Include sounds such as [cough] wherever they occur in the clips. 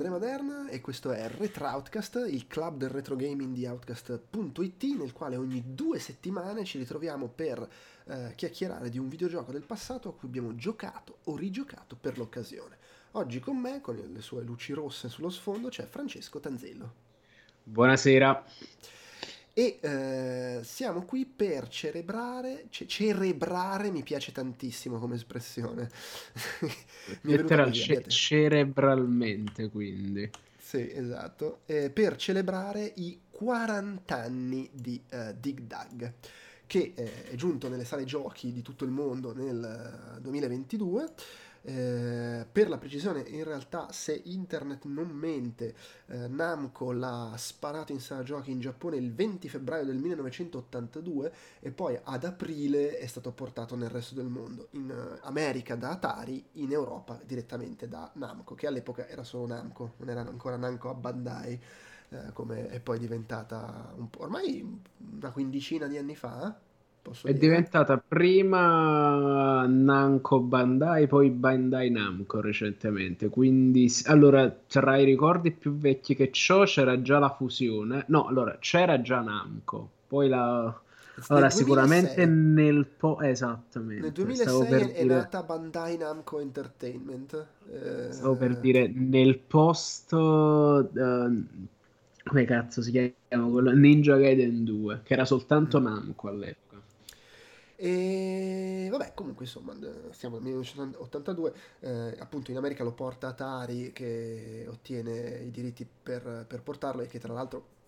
Andrea Maderna e questo è Retroutcast, il club del retro gaming di Outcast.it, nel quale ogni due settimane ci ritroviamo per eh, chiacchierare di un videogioco del passato a cui abbiamo giocato o rigiocato per l'occasione. Oggi con me, con le sue luci rosse sullo sfondo, c'è Francesco Tanzello. Buonasera e eh, siamo qui per cerebrare, ce- cerebrare mi piace tantissimo come espressione. [laughs] Letteral, ce- cerebralmente quindi. Sì, esatto, eh, per celebrare i 40 anni di uh, Dig Dug che eh, è giunto nelle sale giochi di tutto il mondo nel 2022 eh, per la precisione, in realtà, se internet non mente, eh, Namco l'ha sparato in sala giochi in Giappone il 20 febbraio del 1982 e poi ad aprile è stato portato nel resto del mondo, in uh, America da Atari, in Europa direttamente da Namco, che all'epoca era solo Namco, non era ancora Namco a Bandai. Eh, come è poi diventata un po', ormai una quindicina di anni fa, Posso è dire. diventata prima Namco Bandai, poi Bandai Namco recentemente. Quindi, allora, tra i ricordi più vecchi che ho c'era già la fusione. No, allora, c'era già Namco, poi la... Allora, sicuramente nel po' esattamente. Nel 2006 è dire... nata Bandai Namco Entertainment. Eh... Stavo per dire nel post uh, come cazzo si chiama quello? Ninja Gaiden 2, che era soltanto mm. Namco all'epoca. E vabbè, comunque insomma, siamo nel 1982, eh, appunto in America lo porta Atari che ottiene i diritti per, per portarlo e che tra l'altro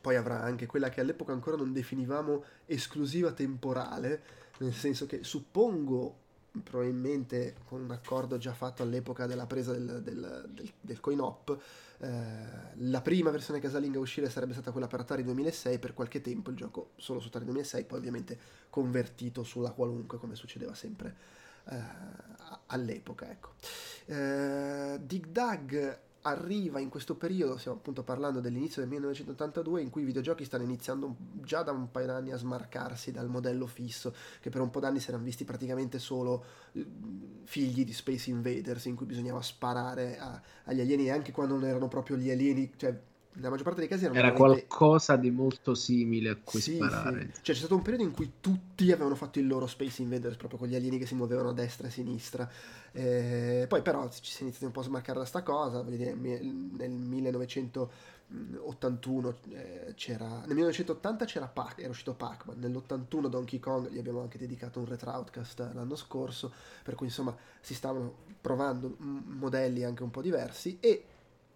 poi avrà anche quella che all'epoca ancora non definivamo esclusiva temporale, nel senso che suppongo probabilmente con un accordo già fatto all'epoca della presa del, del, del, del coin-op, eh, la prima versione casalinga a uscire sarebbe stata quella per Atari 2006, per qualche tempo il gioco solo su Atari 2006, poi ovviamente convertito sulla qualunque come succedeva sempre eh, all'epoca. Ecco. Eh, Dig Dug arriva in questo periodo, stiamo appunto parlando dell'inizio del 1982, in cui i videogiochi stanno iniziando già da un paio d'anni a smarcarsi dal modello fisso, che per un po' d'anni si erano visti praticamente solo figli di Space Invaders, in cui bisognava sparare a, agli alieni, e anche quando non erano proprio gli alieni, cioè nella maggior parte dei casi era qualcosa di molto simile a cui sì, sparare. Sì. Cioè, c'è stato un periodo in cui tutti avevano fatto il loro Space Invaders proprio con gli alieni che si muovevano a destra e a sinistra. Eh, poi, però, ci si è iniziato un po' a smarcare da sta cosa. Nel 1981 eh, c'era. Nel 1980 c'era Pac, era uscito Pac-Man. Nell'81 Donkey Kong, gli abbiamo anche dedicato un retroutcast l'anno scorso. Per cui, insomma, si stavano provando modelli anche un po' diversi. E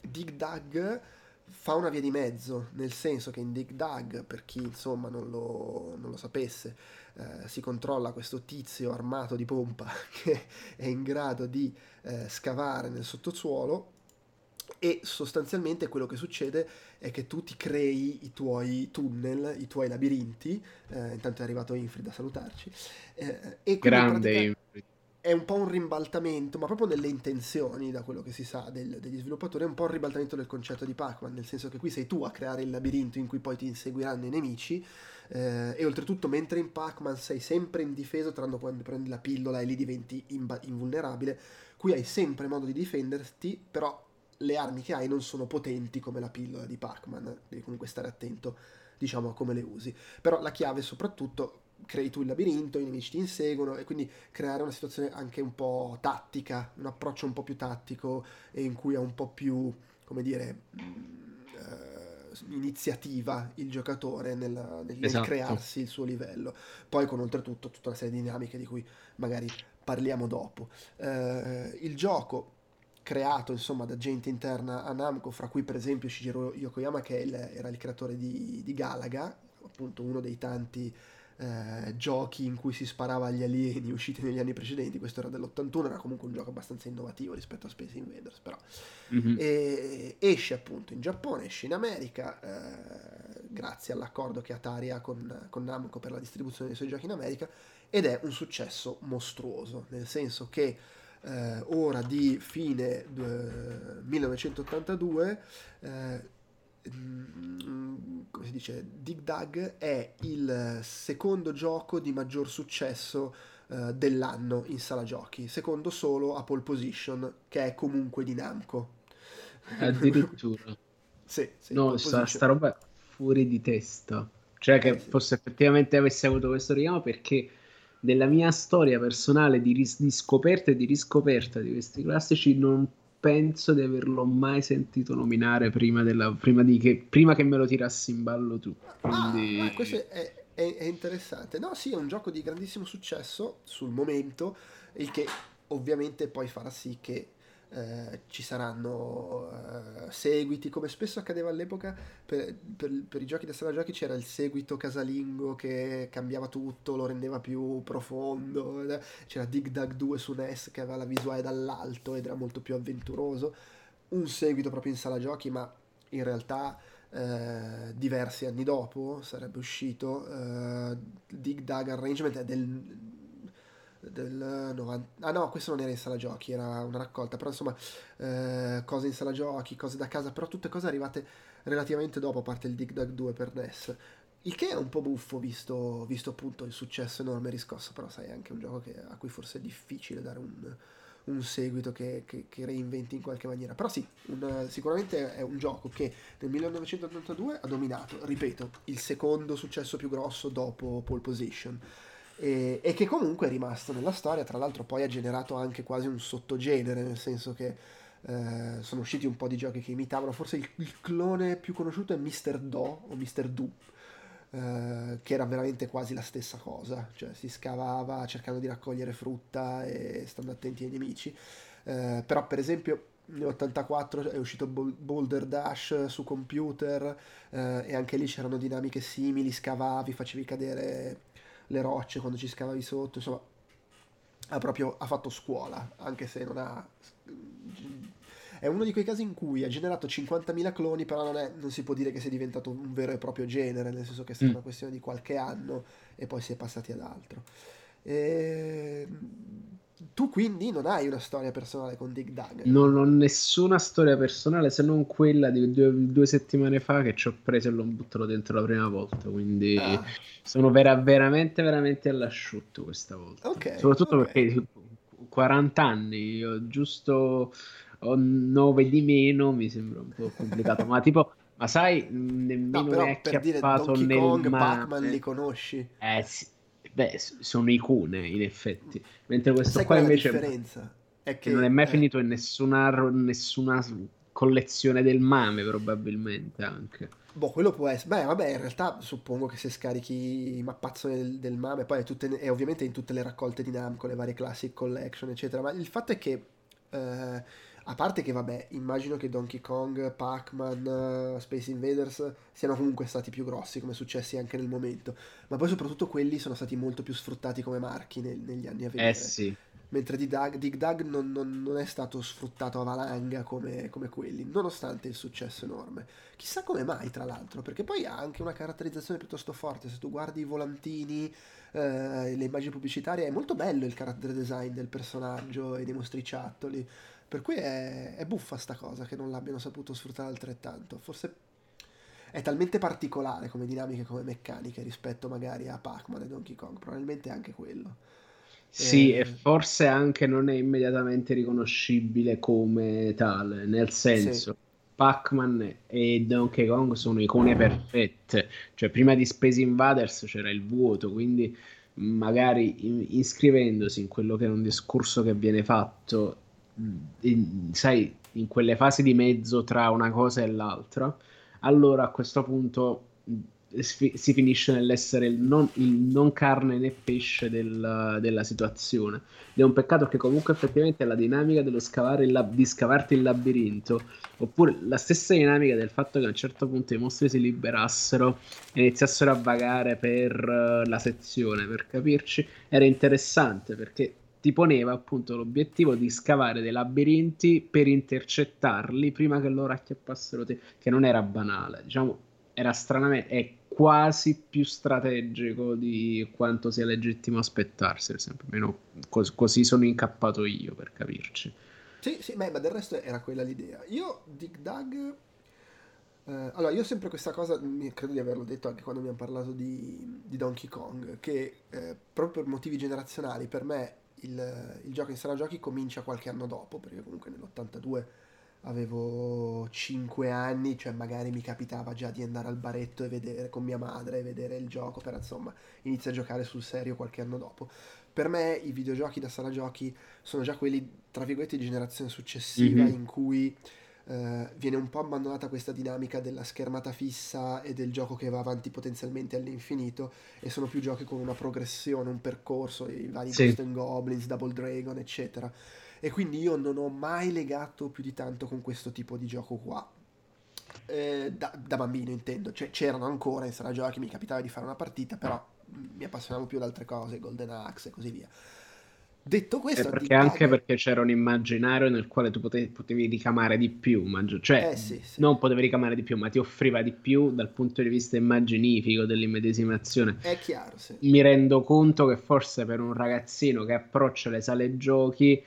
Dig Dug fa una via di mezzo, nel senso che in Dig Dug, per chi insomma non lo, non lo sapesse, eh, si controlla questo tizio armato di pompa [laughs] che è in grado di eh, scavare nel sottosuolo e sostanzialmente quello che succede è che tu ti crei i tuoi tunnel, i tuoi labirinti, eh, intanto è arrivato Infrid a salutarci. Eh, e Grande pratica- Infrid è un po' un rimbaltamento, ma proprio nelle intenzioni, da quello che si sa del, degli sviluppatori, è un po' un rimbaltamento del concetto di Pac-Man, nel senso che qui sei tu a creare il labirinto in cui poi ti inseguiranno i nemici, eh, e oltretutto mentre in Pac-Man sei sempre indifeso, tranne quando prendi la pillola e lì diventi imba- invulnerabile, qui hai sempre modo di difenderti, però le armi che hai non sono potenti come la pillola di Pac-Man, devi comunque stare attento diciamo a come le usi. Però la chiave soprattutto crei tu il labirinto, i nemici ti inseguono e quindi creare una situazione anche un po' tattica, un approccio un po' più tattico e in cui ha un po' più, come dire, uh, iniziativa il giocatore nel, nel, esatto. nel, crearsi il suo livello. Poi con oltretutto tutta una serie di dinamiche di cui magari parliamo dopo. Uh, il gioco creato insomma da gente interna a Namco, fra cui per esempio Shigeru Yokoyama che il, era il creatore di, di Galaga, appunto uno dei tanti eh, giochi in cui si sparava agli alieni usciti negli anni precedenti, questo era dell'81, era comunque un gioco abbastanza innovativo rispetto a Space Invaders, però. Mm-hmm. E, esce appunto in Giappone, esce in America, eh, grazie all'accordo che Atari ha con, con Namco per la distribuzione dei suoi giochi in America, ed è un successo mostruoso, nel senso che eh, ora di fine eh, 1982 Mm, come si dice, Dig Dug è il secondo gioco di maggior successo uh, dell'anno in sala giochi, secondo solo a Pole Position, che è comunque di Namco. Addirittura. [laughs] sì, sì, no, sta, sta, roba fuori di testa. Cioè che eh, sì. fosse effettivamente avesse avuto questo richiamo perché nella mia storia personale di, ris- di scoperta e di riscoperta di questi classici non penso di averlo mai sentito nominare prima, della, prima, che, prima che me lo tirassi in ballo tu. Quindi... Ah, questo è, è, è, interessante. No, sì, è un gioco di grandissimo successo sul momento, il che ovviamente poi farà sì che eh, ci saranno uh, seguiti, come spesso accadeva all'epoca per, per, per, i giochi da sala giochi c'era il seguito casalingo che cambiava tutto, lo rendeva più profondo, c'era Dig Dug 2 su NES che aveva la visuale dall'alto ed era molto più avventuroso, un seguito proprio in sala giochi ma in realtà eh, diversi anni dopo sarebbe uscito eh, Dig Dug Arrangement del del 90... Ah no, questo non era in sala giochi, era una raccolta, però insomma eh, cose in sala giochi, cose da casa, però tutte cose arrivate relativamente dopo, a parte il Dig Dug 2 per NES. Il che è un po' buffo visto, visto appunto il successo enorme riscosso, però sai, è anche un gioco che, a cui forse è difficile dare un, un seguito che, che, che, reinventi in qualche maniera. Però sì, un, sicuramente è un gioco che nel 1982 ha dominato, ripeto, il secondo successo più grosso dopo Pole Position e, e, che comunque è rimasto nella storia, tra l'altro poi ha generato anche quasi un sottogenere, nel senso che eh, sono usciti un po' di giochi che imitavano, forse il, il clone più conosciuto è Mr. Do o Mr. Do, eh, che era veramente quasi la stessa cosa, cioè si scavava cercando di raccogliere frutta e stando attenti ai nemici, eh, però per esempio nell'84 è uscito Boulder Dash su computer eh, e anche lì c'erano dinamiche simili, scavavi, facevi cadere le rocce quando ci scavavi sotto, insomma, ha proprio ha fatto scuola, anche se non ha... È uno di quei casi in cui ha generato 50.000 cloni, però non, è, non si può dire che sia diventato un vero e proprio genere, nel senso che è stata mm. una questione di qualche anno e poi si è passati ad altro. E tu quindi non hai una storia personale con Dig Dug? Non ho nessuna storia personale se non quella di due, due settimane fa che ci ho preso e l'ho buttato dentro la prima volta. Quindi ah. sono vera, veramente, veramente all'asciutto questa volta. Okay, Soprattutto okay. perché 40 anni, io giusto ho 9 di meno, mi sembra un po' complicato. ma tipo. Ma sai, [laughs] nemmeno no, però, è acchiappato nel Kong, Pac-Man li conosci? Eh sì, Beh, sono icone in effetti. Mentre questo Sai qua invece è che non è mai eh... finito in nessuna, nessuna collezione del mame, probabilmente anche. Boh, quello può essere. Beh, vabbè, in realtà suppongo che se scarichi il mappazzone del, del mame, poi è, tutte, è, ovviamente in tutte le raccolte di Namco, le varie classic collection, eccetera. Ma il fatto è che. Eh, a parte che, vabbè, immagino che Donkey Kong, Pac-Man, uh, Space Invaders siano comunque stati più grossi, come successi anche nel momento. Ma poi soprattutto quelli sono stati molto più sfruttati come marchi nel, negli anni a venire. Eh sì. Mentre Dig Dug, Dig Dug non, non, non, è stato sfruttato a valanga come, come, quelli, nonostante il successo enorme. Chissà come mai, tra l'altro, perché poi ha anche una caratterizzazione piuttosto forte. Se tu guardi i volantini, eh, le immagini pubblicitarie, è molto bello il character design del personaggio e dei mostriciattoli. Per cui è, è buffa sta cosa che non l'abbiano saputo sfruttare altrettanto. Forse è talmente particolare come dinamiche, come meccaniche rispetto magari a Pac-Man e Donkey Kong, probabilmente anche quello. Sì, e... e forse anche non è immediatamente riconoscibile come tale, nel senso... Sì. Pac-Man e Donkey Kong sono icone perfette, cioè prima di Space Invaders c'era il vuoto, quindi magari iscrivendosi in quello che è un discorso che viene fatto in, sai, in quelle fasi di mezzo tra una cosa e l'altra, allora a questo punto si finisce nell'essere il non, il non carne né pesce del, della situazione. Ed è un peccato che comunque effettivamente la dinamica dello scavare il, di scavarti il labirinto, oppure la stessa dinamica del fatto che a un certo punto i mostri si liberassero e iniziassero a vagare per la sezione, per capirci, era interessante perché ti poneva appunto l'obiettivo di scavare dei labirinti per intercettarli prima che loro acchiappassero te, che non era banale, diciamo, era stranamente, è quasi più strategico di quanto sia legittimo aspettarsi, per almeno cos- così sono incappato io, per capirci. Sì, sì, ma del resto era quella l'idea. Io, Dig Dug... Eh, allora, io sempre questa cosa, credo di averlo detto anche quando hanno parlato di, di Donkey Kong, che eh, proprio per motivi generazionali per me il, il gioco in sala giochi comincia qualche anno dopo, perché comunque nell'82 avevo 5 anni, cioè magari mi capitava già di andare al baretto e vedere con mia madre e vedere il gioco, per insomma inizio a giocare sul serio qualche anno dopo. Per me i videogiochi da sala giochi sono già quelli, tra virgolette, di generazione successiva Mhm. in cui eh, viene un po' abbandonata questa dinamica della schermata fissa e del gioco che va avanti potenzialmente all'infinito e sono più giochi con una progressione, un percorso, i vari Ghost Sì, and Goblins, Double Dragon, eccetera. E quindi io non ho mai legato più di tanto con questo tipo di gioco qua. Eh, da, da bambino intendo, cioè c'erano ancora in sala giochi, mi capitava di fare una partita, però mi appassionavo più ad altre cose, Golden Axe e così via. Detto E questo, perché anche perché c'era un immaginario nel quale tu pote- potevi ricamare di più, cioè eh sì, sì, non potevi ricamare di più, ma ti offriva di più dal punto di vista immaginifico dell'immedesimazione. è chiaro, sì. Mi rendo conto che forse per un ragazzino che approccia le sale giochi,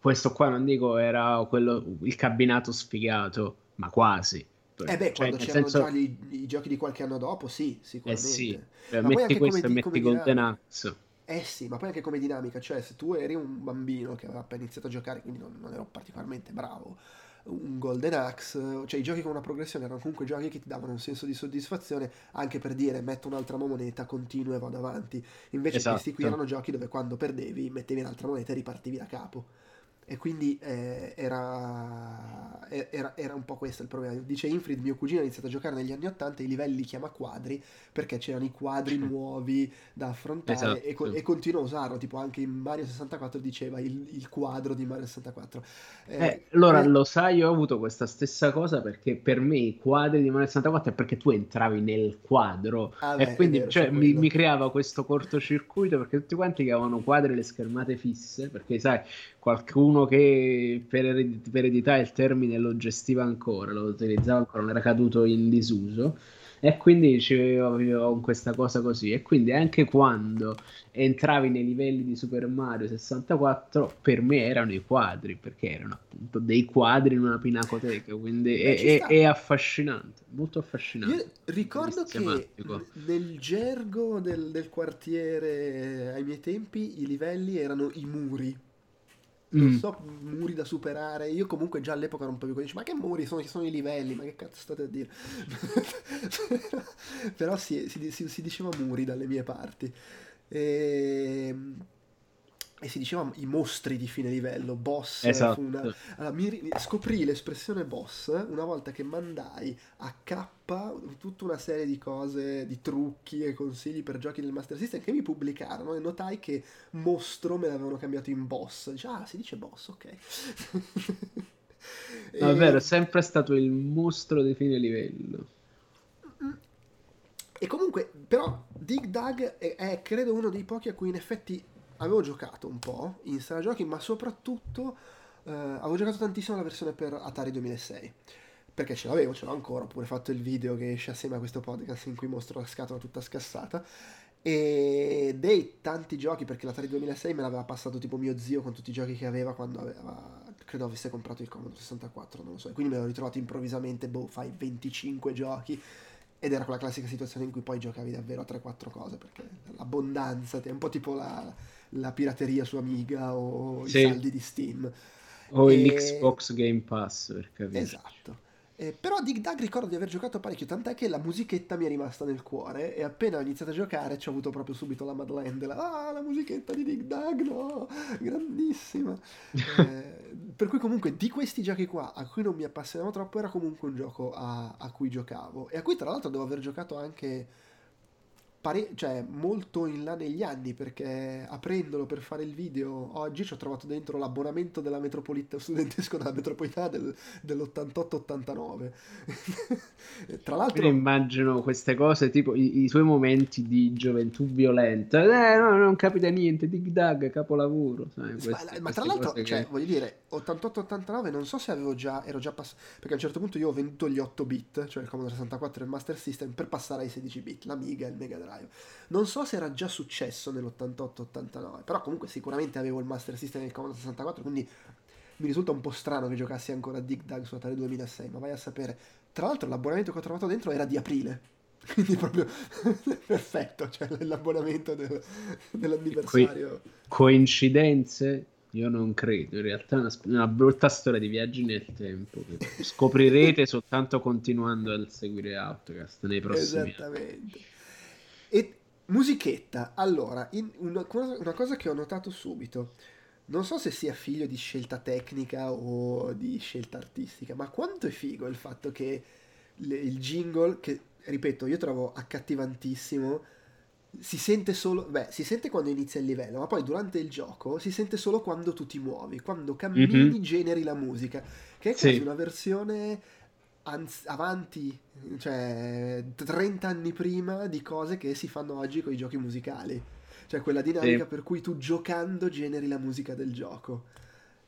questo qua non dico era quello, il cabinato sfigato, ma quasi. Eh beh, Cioè, quando c'erano già senso, gli- i giochi di qualche anno dopo, sì, eh sì, sicuramente. cioè, Ma poi metti questo e metti Golden. Axe. Eh sì, ma poi anche come dinamica, cioè se tu eri un bambino che aveva appena iniziato a giocare, quindi non, non ero particolarmente bravo, un Golden Axe, cioè i giochi con una progressione erano comunque giochi che ti davano un senso di soddisfazione anche per dire metto un'altra moneta, continuo e vado avanti. Invece questi qui Esatto. erano giochi dove quando perdevi mettevi un'altra moneta e ripartivi da capo. E quindi eh, era, e- era, era un po' questo il problema. Dice Infrid, mio cugino ha iniziato a giocare negli anni 80 e i livelli li chiama quadri perché c'erano i quadri nuovi da affrontare e, co- Esatto. e continua a usarlo, tipo anche in Mario 64 diceva il, il quadro di Mario 64. Eh, Eh, allora que- lo sai, io ho avuto questa stessa cosa perché per me i quadri di Mario 64 è perché tu entravi nel quadro ah e beh, è quindi vero, cioè, mi, mi creava questo cortocircuito perché tutti quanti che avevano quadri e le schermate fisse, perché sai, qualcuno che per, ered- per eredità il termine lo gestiva ancora, lo utilizzava ancora, non era caduto in disuso. E quindi c'avevo questa cosa così. E quindi anche quando entravi nei livelli di Super Mario 64, per me erano i quadri, perché erano appunto dei quadri in una pinacoteca. Quindi Beh, è, ci è- è affascinante, molto Io affascinante di ricordo che nel gergo del, del quartiere ai miei tempi i livelli erano i muri. Non Mm. so, muri da superare. Io comunque già all'epoca ero un po' più dice, ma che muri sono, sono i livelli? Ma che cazzo state a dire? [laughs] Però si, si- si diceva muri dalle mie parti. E, e si diceva i mostri di fine livello. Boss una... Esatto. Allora, mi scoprì l'espressione boss una volta che mandai a K tutta una serie di cose, di trucchi e consigli per giochi del Master System che mi pubblicarono e notai che mostro me l'avevano cambiato in boss. Dice, ah, si dice boss, ok. [laughs] No, è vero, è E, sempre stato il mostro di fine livello. e comunque, però, Dig Dug è, è, credo uno dei pochi a cui in effetti avevo giocato un po' in sala giochi, ma soprattutto eh, avevo giocato tantissimo la versione per Atari 2006. Perché ce l'avevo, ce l'ho ancora, ho pure fatto il video che esce assieme a questo podcast in cui mostro la scatola tutta scassata. E dei tanti giochi, perché l'Atari 2006 me l'aveva passato tipo mio zio con tutti i giochi che aveva quando aveva, credo avesse comprato il Commodore 64, non lo so. E quindi me l'ho ritrovato improvvisamente, boh, fai 25 giochi. Ed era quella classica situazione in cui poi giocavi davvero a 3-4 cose, perché l'abbondanza, è un po' tipo la, la pirateria su Amiga o i Sì, saldi di Steam. o E... l'Xbox Game Pass, per capirci. Esatto. Eh, però Dig Dug ricordo di aver giocato parecchio, tant'è che la musichetta mi è rimasta nel cuore e appena ho iniziato a giocare ci ho avuto proprio subito la Madeleine della Ah, la musichetta di Dig Dug, no, grandissima. [laughs] Eh, per cui comunque di questi giochi qua, a cui non mi appassionavo troppo, era comunque un gioco a, a cui giocavo e a cui tra l'altro devo aver giocato anche pare- cioè, molto in là negli anni perché aprendolo per fare il video oggi ci ho trovato dentro l'abbonamento della metropolitana studentesco della metropolitana del, dell'88-89 [laughs] tra l'altro immagino queste cose, tipo i, i suoi momenti di gioventù violenta. Eh, no, non capita niente, Dig Dug, capolavoro. Sai, ma, queste, ma tra queste l'altro cioè, che... voglio dire 88-89 non so se avevo già ero già passato perché a un certo punto io ho venduto gli 8 bit cioè il Commodore 64 e il Master System per passare ai 16 bit l'Amiga e il Mega Drive non so se era già successo nell'88-89 però comunque sicuramente avevo il Master System e il Commodore 64 quindi mi risulta un po' strano che giocassi ancora a Dig Dug su Atari 2006, ma vai a sapere. Tra l'altro l'abbonamento che ho trovato dentro era di aprile, [laughs] quindi proprio [laughs] perfetto, cioè l'abbonamento del- dell'anniversario. coincidenze? Io non credo, in realtà è una, una brutta storia di viaggi nel tempo che scoprirete soltanto continuando a seguire Outcast nei prossimi Esattamente. Anni. E musichetta, allora, una cosa, una cosa che ho notato subito, non so se sia figlio di scelta tecnica o di scelta artistica, ma quanto è figo il fatto che il jingle, che ripeto, io trovo accattivantissimo, si sente solo, beh, si sente quando inizia il livello, ma poi durante il gioco si sente solo quando tu ti muovi, quando cammini mm-hmm. generi la musica, che è quasi sì. una versione anz- avanti, cioè 30 anni prima di cose che si fanno oggi con i giochi musicali. Cioè quella dinamica sì. per cui tu giocando generi la musica del gioco.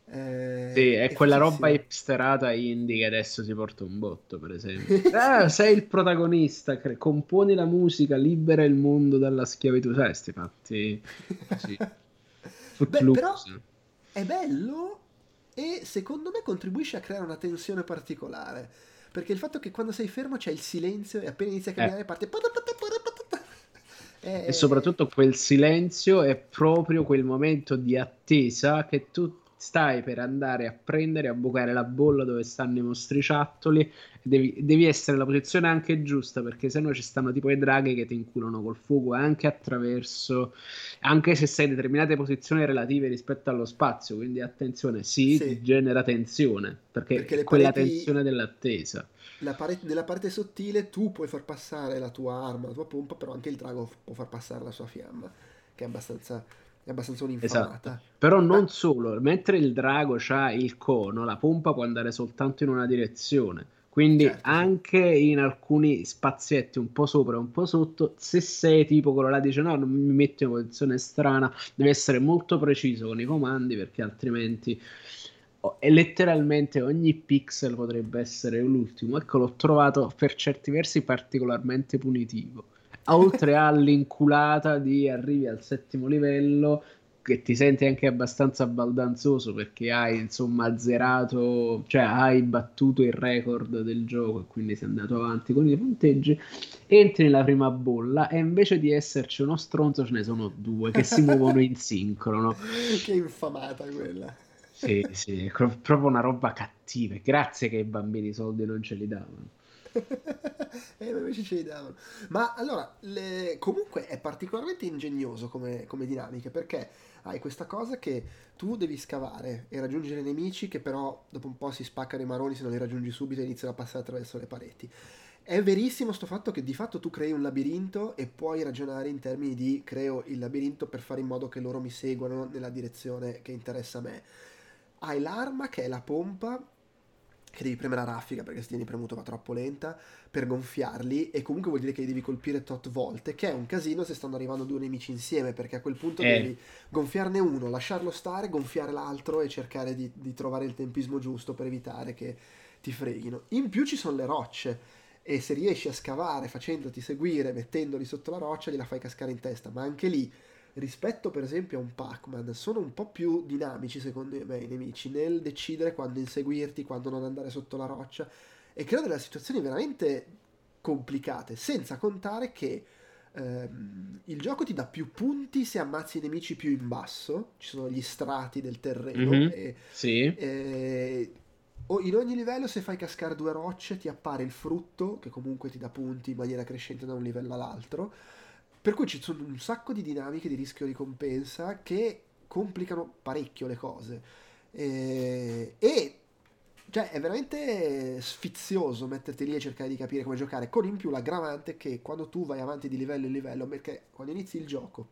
Eh, sì, è, è quella roba hipsterata indie che adesso si porta un botto, per esempio. ah, [laughs] sei il protagonista, cre- componi la musica, libera il mondo dalla schiavitù. Sai, sti fatti. Sì. [laughs] Beh, però è bello e secondo me contribuisce a creare una tensione particolare. Perché il fatto che quando sei fermo c'è il silenzio e appena inizia a cambiare eh. parte... E soprattutto quel silenzio è proprio quel momento di attesa che tu stai per andare a prendere, a bucare la bolla dove stanno i mostriciattoli. Devi, devi essere nella posizione anche giusta perché sennò ci stanno tipo i draghi che ti inculano col fuoco anche attraverso, anche se sei in determinate posizioni relative rispetto allo spazio. Quindi attenzione, sì, sì. genera tensione perché, perché quella pareti, tensione dell'attesa. Pare, nella parte sottile tu puoi far passare la tua arma, la tua pompa, però anche il drago può far passare la sua fiamma, che è abbastanza è abbastanza un'infamata. Esatto. Però non solo, mentre il drago ha il cono, la pompa può andare soltanto in una direzione. Quindi certo, anche sì. in alcuni spazietti un po' sopra e un po' sotto, se sei tipo quello là dice no, non mi metto in posizione strana, devi essere molto preciso con i comandi perché altrimenti e letteralmente ogni pixel potrebbe essere l'ultimo. Ecco, l'ho trovato per certi versi particolarmente punitivo oltre all'inculata di arrivi al settimo livello che ti senti anche abbastanza baldanzoso perché hai insomma azzerato, cioè hai battuto il record del gioco e quindi sei andato avanti con i punteggi, entri nella prima bolla e invece di esserci uno stronzo ce ne sono due che si muovono in sincrono. [laughs] che infamata quella. Sì, sì, è proprio una roba cattiva. Grazie che i bambini i soldi non ce li davano. E [laughs] eh, invece ce li davano. Ma allora, le... comunque è particolarmente ingegnoso come, come dinamiche perché hai questa cosa che tu devi scavare e raggiungere nemici che però dopo un po' si spaccano i maroni se non li raggiungi subito e iniziano a passare attraverso le pareti. È verissimo sto fatto che di fatto tu crei un labirinto e puoi ragionare in termini di creo il labirinto per fare in modo che loro mi seguano nella direzione che interessa a me. Hai l'arma che è la pompa che devi premere la raffica perché se tieni premuto va troppo lenta per gonfiarli e comunque vuol dire che li devi colpire tot volte che è un casino se stanno arrivando due nemici insieme perché a quel punto eh. devi gonfiarne uno, lasciarlo stare, gonfiare l'altro e cercare di, di trovare il tempismo giusto per evitare che ti freghino. In più ci sono le rocce e se riesci a scavare facendoti seguire, mettendoli sotto la roccia, gliela fai cascare in testa, ma anche lì rispetto per esempio a un Pac-Man sono un po' più dinamici secondo me i nemici nel decidere quando inseguirti, quando non andare sotto la roccia e creano delle situazioni veramente complicate, senza contare che ehm, il gioco ti dà più punti se ammazzi i nemici più in basso, ci sono gli strati del terreno mm-hmm. e, sì. e in ogni livello se fai cascare due rocce ti appare il frutto che comunque ti dà punti in maniera crescente da un livello all'altro per cui ci sono un sacco di dinamiche di rischio-ricompensa che complicano parecchio le cose. E, e cioè, è veramente sfizioso metterti lì e cercare di capire come giocare, con in più l'aggravante che quando tu vai avanti di livello in livello, perché quando inizi il gioco,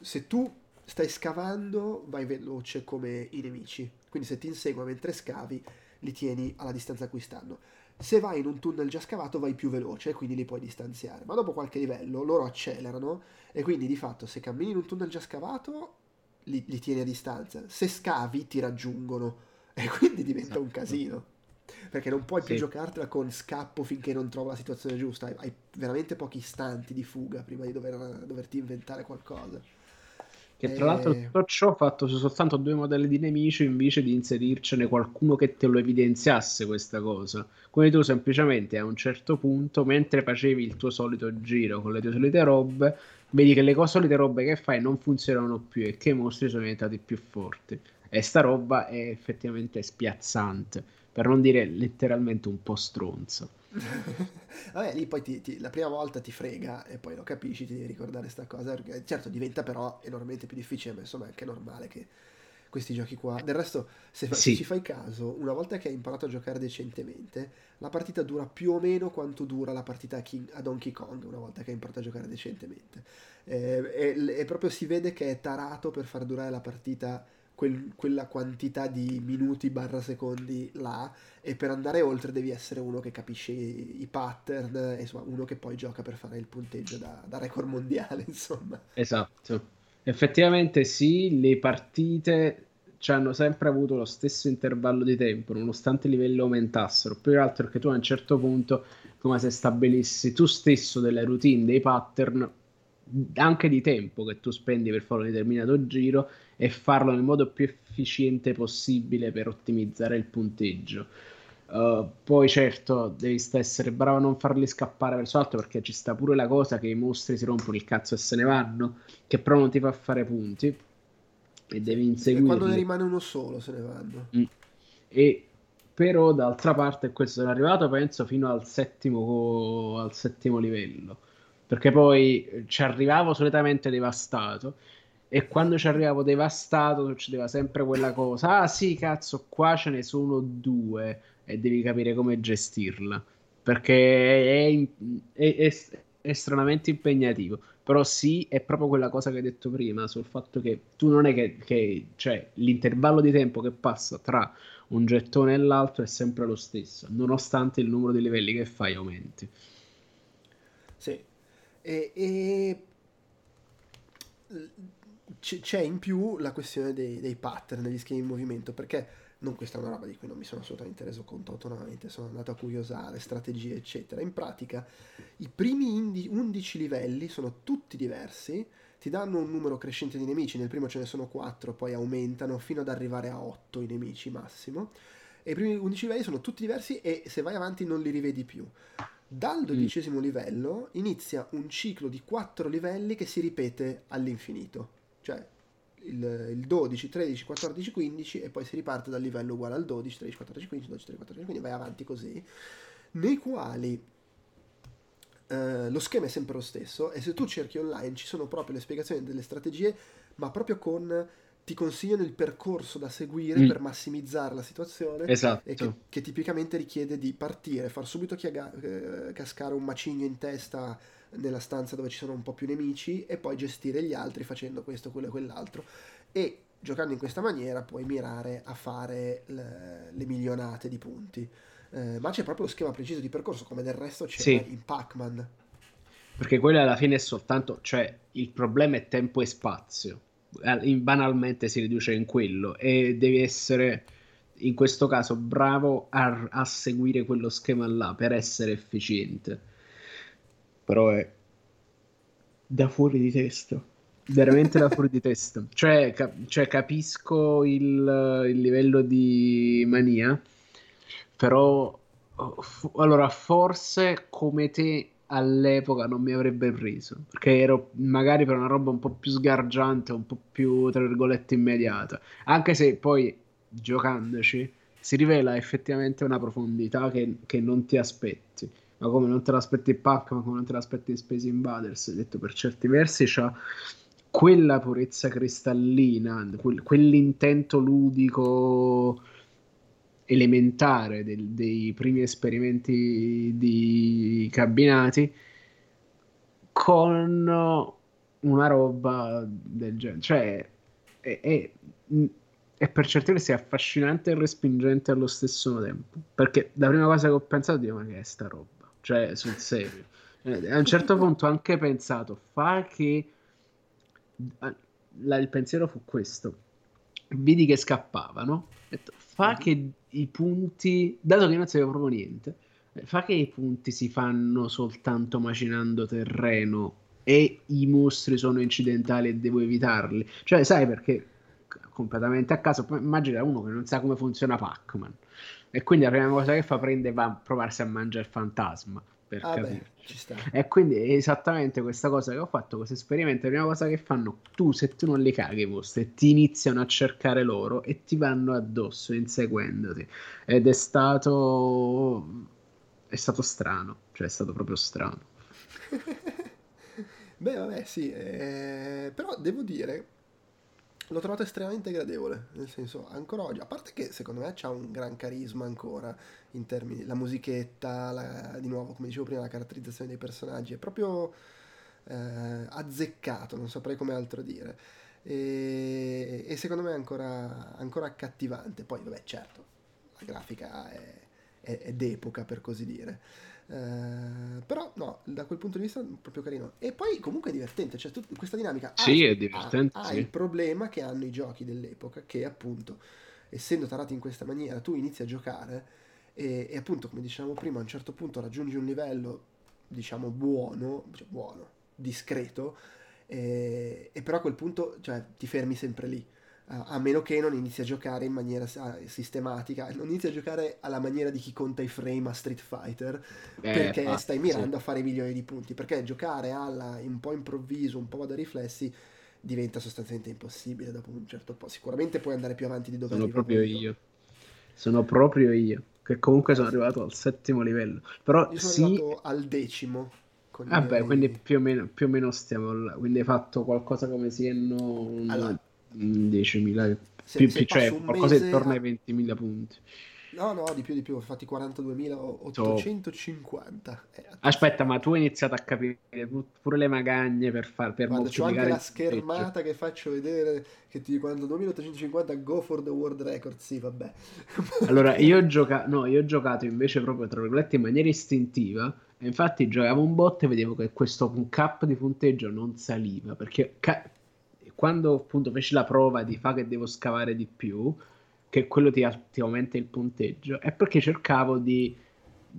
se tu stai scavando, vai veloce come i nemici. Quindi se ti inseguono mentre scavi, li tieni alla distanza a cui stanno se vai in un tunnel già scavato vai più veloce e quindi li puoi distanziare. Ma dopo qualche livello loro accelerano e quindi di fatto se cammini in un tunnel già scavato li, li tieni a distanza. Se scavi ti raggiungono e quindi diventa un casino. Perché non puoi sì. più giocartela con scappo finché non trovo la situazione giusta. Hai, hai veramente pochi istanti di fuga prima di dover, doverti inventare qualcosa. Che tra l'altro E- tutto ciò fatto su soltanto due modelli di nemici invece di inserircene qualcuno che te lo evidenziasse questa cosa. Quindi tu semplicemente a un certo punto, mentre facevi il tuo solito giro con le tue solite robe, vedi che le solite robe che fai non funzionano più e che i mostri sono diventati più forti. E sta roba è effettivamente spiazzante, per non dire letteralmente un po' stronza. [laughs] Vabbè, lì poi ti- ti- la prima volta ti frega e poi lo capisci, ti devi ricordare sta cosa. perché, certo, diventa però enormemente più difficile, ma insomma è anche normale che questi giochi qua. Del resto, se, fa- se Sì, ci fai caso, una volta che hai imparato a giocare decentemente, la partita dura più o meno quanto dura la partita a, King- a Donkey Kong, una volta che hai imparato a giocare decentemente. Eh, e, e proprio si vede che è tarato per far durare la partita quel- quella quantità di minuti barra secondi là e per andare oltre devi essere uno che capisce i, i pattern, e insomma, uno che poi gioca per fare il punteggio da, da record mondiale, [laughs] insomma. esatto. Effettivamente sì, le partite ci hanno sempre avuto lo stesso intervallo di tempo, nonostante i livelli aumentassero. Più che altro perché tu a un certo punto, come se stabilissi tu stesso delle routine, dei pattern, anche di tempo che tu spendi per fare un determinato giro e farlo nel modo più efficiente possibile per ottimizzare il punteggio. Uh, poi certo devi essere bravo a non farli scappare verso l'alto perché ci sta pure la cosa che i mostri si rompono il cazzo e se ne vanno, che però non ti fa fare punti e devi sì, e quando ne rimane uno solo se ne vanno. Mm. E però d'altra parte questo sono arrivato penso fino al settimo, al settimo livello perché poi eh, ci arrivavo solitamente devastato e quando ci arrivavo devastato succedeva sempre quella cosa ah sì cazzo qua ce ne sono due e devi capire come gestirla perché è, è- è- è estremamente impegnativo però sì è proprio quella cosa che hai detto prima sul fatto che tu non è che, che cioè l'intervallo di tempo che passa tra un gettone e l'altro è sempre lo stesso, nonostante il numero di livelli che fai aumenti. Sì. E, e c'è in più la questione dei, dei pattern, degli schemi di movimento, perché non questa è una roba di cui non mi sono assolutamente reso conto autonomamente, sono andato a curiosare, strategie, eccetera. In pratica, i primi indi- 11 livelli sono tutti diversi, ti danno un numero crescente di nemici, nel primo ce ne sono 4, poi aumentano fino ad arrivare a 8 i nemici massimo. E i primi 11 livelli sono tutti diversi e se vai avanti non li rivedi più. Dal Mm. dodicesimo livello inizia un ciclo di 4 livelli che si ripete all'infinito. Cioè il, il 12, 13, 14, 15 e poi si riparte dal livello uguale al 12, 13, 14, 15, 12, 13, 14, 15, vai avanti così, nei quali eh, lo schema è sempre lo stesso e se tu cerchi online ci sono proprio le spiegazioni delle strategie, ma proprio con ti consigliano il percorso da seguire Mm, per massimizzare la situazione e che, esatto. che tipicamente richiede di partire, far subito chiaga- eh, cascare un macigno in testa nella stanza dove ci sono un po' più nemici e poi gestire gli altri facendo questo, quello e quell'altro. E giocando in questa maniera puoi mirare a fare le, le milionate di punti. Eh, ma c'è proprio lo schema preciso di percorso, come del resto c'era Sì, in Pac-Man. perché quello alla fine è soltanto, cioè il problema è tempo e spazio. Eh, Banalmente si riduce in quello e devi essere in questo caso bravo a, a seguire quello schema là per essere efficiente. Però è da fuori di testa. Veramente da fuori di testa. [laughs] Cioè, cap- cioè, capisco il, il livello di mania, però oh, allora forse come te all'epoca non mi avrebbe preso, perché ero magari per una roba un po' più sgargiante, un po' più, tra virgolette, immediata. Anche se poi giocandoci si rivela effettivamente una profondità che, che non ti aspetti. Ma come non te l'aspetti in Pac-Man, come non te l'aspetti Space Invaders, detto per certi versi, c'ha quella purezza cristallina, quel- quell'intento ludico elementare del- dei primi esperimenti di cabinati con una roba del genere. Cioè, è, è- è per certi versi affascinante e respingente allo stesso tempo. Perché la prima cosa che ho pensato è, ma che è sta roba? Cioè, sul serio. Eh, A un certo punto ho anche pensato, fa che... ah, la- il pensiero fu questo. Vidi che scappavano. Detto, fa Mhm. che i punti, dato che non sapevo proprio niente, eh, fa che i punti si fanno soltanto macinando terreno e i mostri sono incidentali e devo evitarli. Cioè, sai perché completamente a caso, immagina uno che non sa come funziona Pac-Man e quindi la prima cosa che fa prende va a provarsi a mangiare il fantasma per ah beh, e quindi è esattamente questa cosa che ho fatto, questo esperimento, la prima cosa che fanno, tu se tu non li caghi i mostri, ti iniziano a cercare loro e ti vanno addosso inseguendoti. Ed è stato è stato strano, cioè è stato proprio strano. [laughs] Beh, vabbè, sì, eh, però devo dire, l'ho trovato estremamente gradevole, nel senso, ancora oggi, a parte che secondo me c'ha un gran carisma ancora, in termini, la musichetta, la, di nuovo, come dicevo prima, la caratterizzazione dei personaggi, è proprio eh, azzeccato, non saprei come altro dire. E, e secondo me è ancora, ancora, accattivante. Poi, vabbè, certo, la grafica è, è, è d'epoca, per così dire. Uh, però no, da quel punto di vista è proprio carino. E poi comunque è divertente, cioè tut- questa dinamica sì, ha, è divertente, ha, sì. ha, il problema che hanno i giochi dell'epoca, che appunto, essendo tarati in questa maniera, tu inizi a giocare e, e appunto, come dicevamo prima, a un certo punto raggiungi un livello, diciamo, buono, cioè buono, discreto, e, e però a quel punto cioè, ti fermi sempre lì a meno che non inizi a giocare in maniera sistematica, non inizi a giocare alla maniera di chi conta i frame a Street Fighter, eh, perché ah, stai mirando sì. a fare milioni di punti, perché giocare alla, un po' improvviso, un po' da riflessi, diventa sostanzialmente impossibile dopo un certo po'. Sicuramente puoi andare più avanti di dove Sono proprio io. Sono proprio io, che comunque sono arrivato al settimo livello. Però io sono sì... arrivato al decimo. Vabbè, miei... quindi più o, meno, più o meno stiamo là. Quindi hai fatto qualcosa come se non... Allora, 10.000 se, più, se cioè qualcosa intorno ai 20.000 punti. No no di più di più ho fatti 42.850 eh, aspetta ma tu hai iniziato a capire pure le magagne per fare per Guarda, c'ho anche la schermata che faccio vedere che ti dico 42.850 go for the world record sì vabbè. [laughs] Allora io ho, gioca- no, io ho giocato invece proprio tra virgolette in maniera istintiva e infatti giocavo un bot e vedevo che questo cap di punteggio non saliva perché ca- quando appunto feci la prova di fa che devo scavare di più, che quello ti, ti aumenta il punteggio, è perché cercavo di,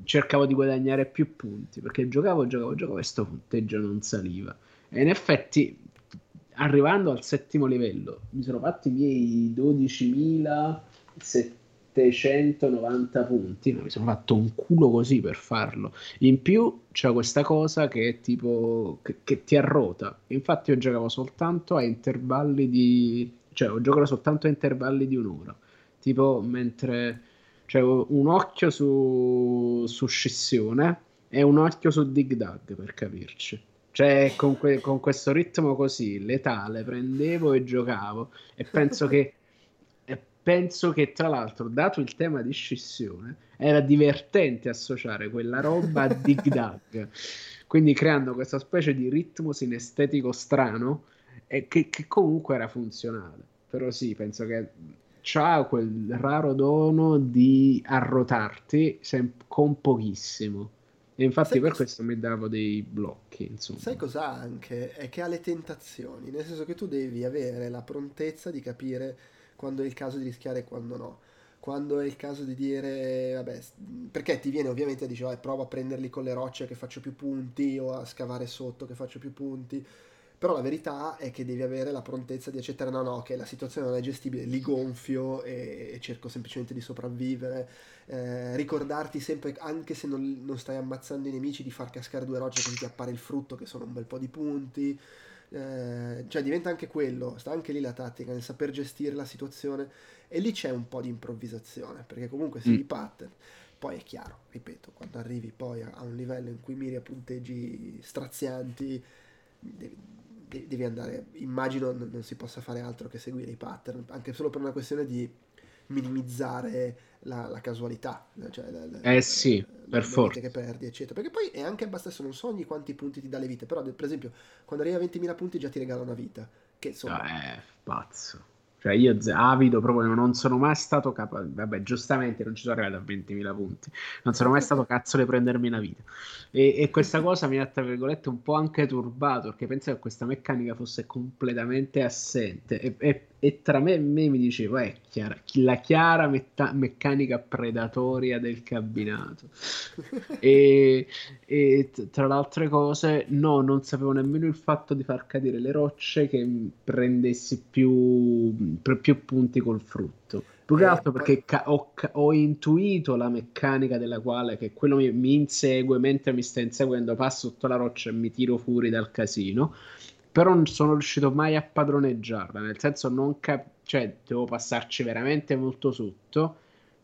cercavo di guadagnare più punti, perché giocavo, giocavo, giocavo e questo punteggio non saliva. E in effetti, arrivando al settimo livello, mi sono fatti i miei 12.700 790 punti. Mi sono fatto un culo così per farlo. In più c'è questa cosa che è tipo che, che ti arrota. Infatti, io giocavo soltanto a intervalli di cioè, ho giocato soltanto a intervalli di un'ora. Tipo, mentre cioè, un occhio su, su scissione e un occhio su Dig Dug per capirci. Cioè, con, que- con questo ritmo così letale prendevo e giocavo. E penso [laughs] che penso che tra l'altro, dato il tema di scissione, era divertente associare quella roba a Dig [laughs] Dug, quindi creando questa specie di ritmo sinestetico strano e che, che comunque era funzionale. Però sì, penso che c'ha quel raro dono di arrotarti sem- con pochissimo. E infatti sai per cos- questo mi davo dei blocchi, insomma. Sai cos'ha anche? È che ha le tentazioni, nel senso che tu devi avere la prontezza di capire quando è il caso di rischiare e quando no. Quando è il caso di dire, vabbè, perché ti viene ovviamente a dire, prova a prenderli con le rocce che faccio più punti o a scavare sotto che faccio più punti. Però la verità è che devi avere la prontezza di accettare, no, no, che la situazione non è gestibile, li gonfio e, e cerco semplicemente di sopravvivere. Eh, ricordarti sempre, anche se non, non, stai ammazzando i nemici, di far cascare due rocce così ti appare il frutto, che sono un bel po' di punti. Eh, cioè diventa anche quello, sta anche lì la tattica, nel saper gestire la situazione e lì c'è un po' di improvvisazione, perché comunque si mm. pattern. Poi è chiaro, ripeto, quando arrivi poi a, un livello in cui miri a punteggi strazianti, devi, devi andare, immagino non si possa fare altro che seguire i pattern, anche solo per una questione di minimizzare la, la casualità. Cioè la, la, eh sì, per forza. che perdi, eccetera. Perché poi è anche abbastanza, non so ogni quanti punti ti dà le vite, però per esempio quando arrivi a 20.000 punti già ti regala una vita. Che insomma... è eh, pazzo. Cioè io avido proprio non sono mai stato capace, vabbè giustamente non ci sono arrivato a 20.000 punti, non sono mai stato cazzo di prendermi una vita. E, e questa [laughs] cosa mi ha tra virgolette un po' anche turbato perché penso che questa meccanica fosse completamente assente e, e e tra me e me mi diceva è chiara, la chiara metta- meccanica predatoria del cabinato [laughs] e, e, tra le altre cose no non sapevo nemmeno il fatto di far cadere le rocce che prendessi più, più punti col frutto. Più che eh, altro perché ca- ho, ho, intuito la meccanica della quale che quello mi, mi insegue mentre mi sta inseguendo passo sotto la roccia e mi tiro fuori dal casino però non sono riuscito mai a padroneggiarla, nel senso non cap- cioè devo passarci veramente molto sotto,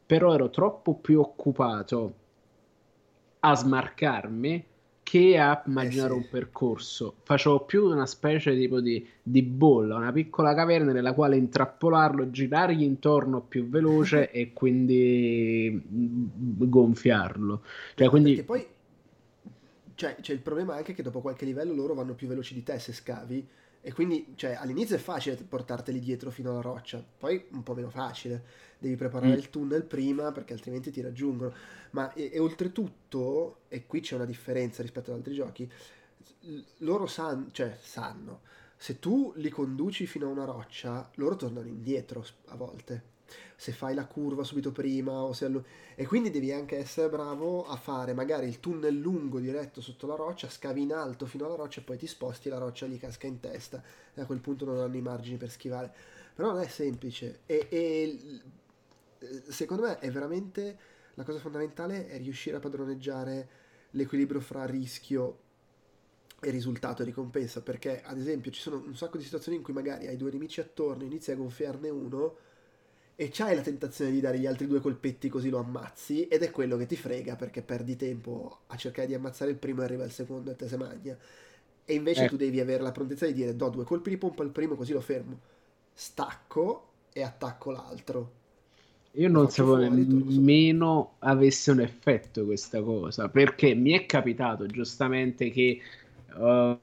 però ero troppo più occupato a smarcarmi che a immaginare eh sì. un percorso. Facevo più una specie tipo di, di, bolla, una piccola caverna nella quale intrappolarlo, girargli intorno più veloce [laughs] e quindi mm, gonfiarlo. Cioè, quindi... Perché poi cioè, cioè, il problema è anche che dopo qualche livello loro vanno più veloci di te se scavi. E quindi, cioè, all'inizio è facile portarteli dietro fino alla roccia, poi un po' meno facile. Devi preparare mm. il tunnel prima perché altrimenti ti raggiungono. Ma e, e, oltretutto, e qui c'è una differenza rispetto ad altri giochi, loro san, cioè, sanno, se tu li conduci fino a una roccia, loro tornano indietro a volte se fai la curva subito prima o se allu- e quindi devi anche essere bravo a fare magari il tunnel lungo diretto sotto la roccia, scavi in alto fino alla roccia e poi ti sposti e la roccia gli casca in testa e a quel punto non hanno i margini per schivare. Però non è semplice e, e secondo me è veramente la cosa fondamentale è riuscire a padroneggiare l'equilibrio fra rischio e risultato e ricompensa perché ad esempio ci sono un sacco di situazioni in cui magari hai due nemici attorno inizi a gonfiarne uno e c'hai la tentazione di dare gli altri due colpetti così lo ammazzi ed è quello che ti frega perché perdi tempo a cercare di ammazzare il primo e arriva il secondo e te se magna. E invece eh. tu devi avere la prontezza di dire do due colpi di pompa al primo così lo fermo. Stacco e attacco l'altro. Io non sapevo nemmeno avesse un effetto questa cosa perché mi è capitato giustamente che uh,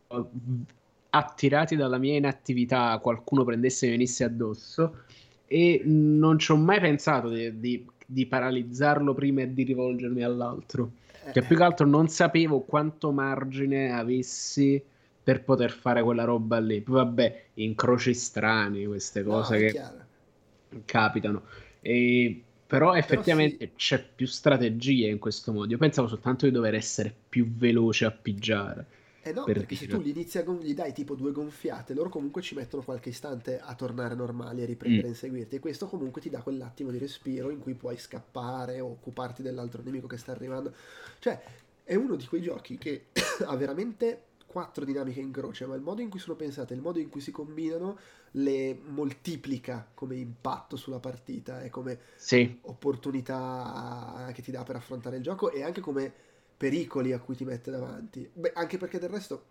attirati dalla mia inattività qualcuno prendesse e venisse addosso e non ci ho mai pensato di, di, di paralizzarlo prima e di rivolgermi all'altro. Cioè, più che altro non sapevo quanto margine avessi per poter fare quella roba lì. Poi vabbè, incroci strani, queste cose no, che chiaro. capitano. E, però effettivamente però sì. c'è più strategia in questo modo. Io pensavo soltanto di dover essere più veloce a pigiare. Eh no, per perché se tu gli, inizi gon- gli dai tipo due gonfiate, loro comunque ci mettono qualche istante a tornare normali, a riprendere mm. a inseguirti. E questo comunque ti dà quell'attimo di respiro in cui puoi scappare o occuparti dell'altro nemico che sta arrivando. Cioè, è uno di quei giochi che [coughs] ha veramente quattro dinamiche in croce, ma il modo in cui sono pensate, il modo in cui si combinano, le moltiplica come impatto sulla partita e come sì. opportunità che ti dà per affrontare il gioco e anche come pericoli a cui ti mette davanti. Beh, anche perché del resto,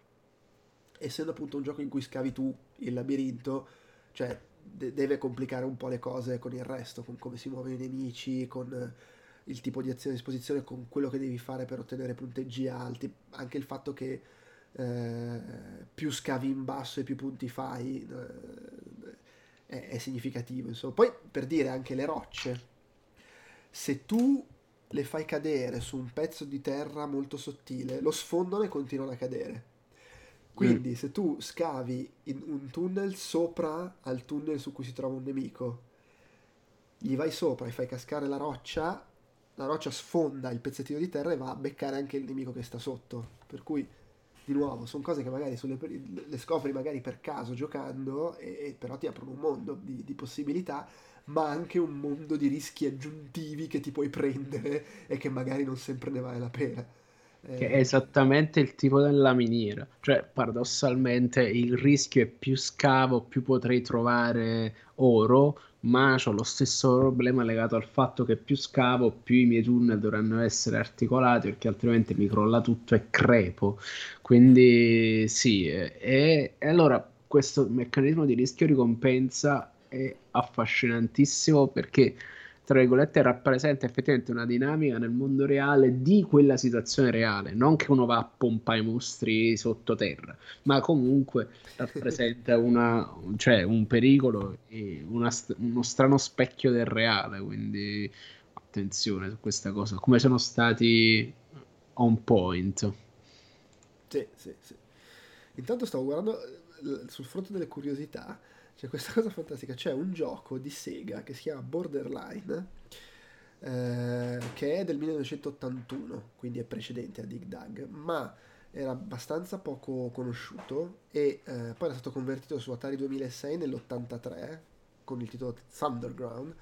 essendo appunto un gioco in cui scavi tu il labirinto, cioè de- deve complicare un po' le cose con il resto, con come si muovono i nemici, con il tipo di azione a disposizione, con quello che devi fare per ottenere punteggi alti, anche il fatto che eh, più scavi in basso e più punti fai eh, è, è significativo. Insomma. Poi per dire anche le rocce, se tu le fai cadere su un pezzo di terra molto sottile, lo sfondano e continuano a cadere. Quindi mm. se tu scavi in un tunnel sopra al tunnel su cui si trova un nemico, gli vai sopra e fai cascare la roccia, la roccia sfonda il pezzettino di terra e va a beccare anche il nemico che sta sotto. Per cui, di nuovo, sono cose che magari sulle, le scopri magari per caso giocando, e, e però ti aprono un mondo di, di possibilità ma anche un mondo di rischi aggiuntivi che ti puoi prendere e che magari non sempre ne vale la pena. Eh... Che è esattamente il tipo della miniera, cioè paradossalmente il rischio è più scavo, più potrei trovare oro, ma ho lo stesso problema legato al fatto che più scavo, più i miei tunnel dovranno essere articolati perché altrimenti mi crolla tutto e crepo. Quindi sì, e, e allora questo meccanismo di rischio ricompensa è affascinantissimo perché tra virgolette rappresenta effettivamente una dinamica nel mondo reale di quella situazione reale, non che uno va a pompare i mostri sottoterra, ma comunque rappresenta una, cioè un pericolo e una, uno strano specchio del reale, quindi attenzione su questa cosa, come sono stati on point. Sì, sì, sì. Intanto stavo guardando eh, sul fronte delle curiosità, c'è questa [laughs] cosa fantastica, c'è un gioco di Sega che si chiama Borderline, eh, che è del 1981, quindi è precedente a Dig Dug, ma era abbastanza poco conosciuto e eh, poi era stato convertito su Atari 2006 nell'83 con il titolo Thunderground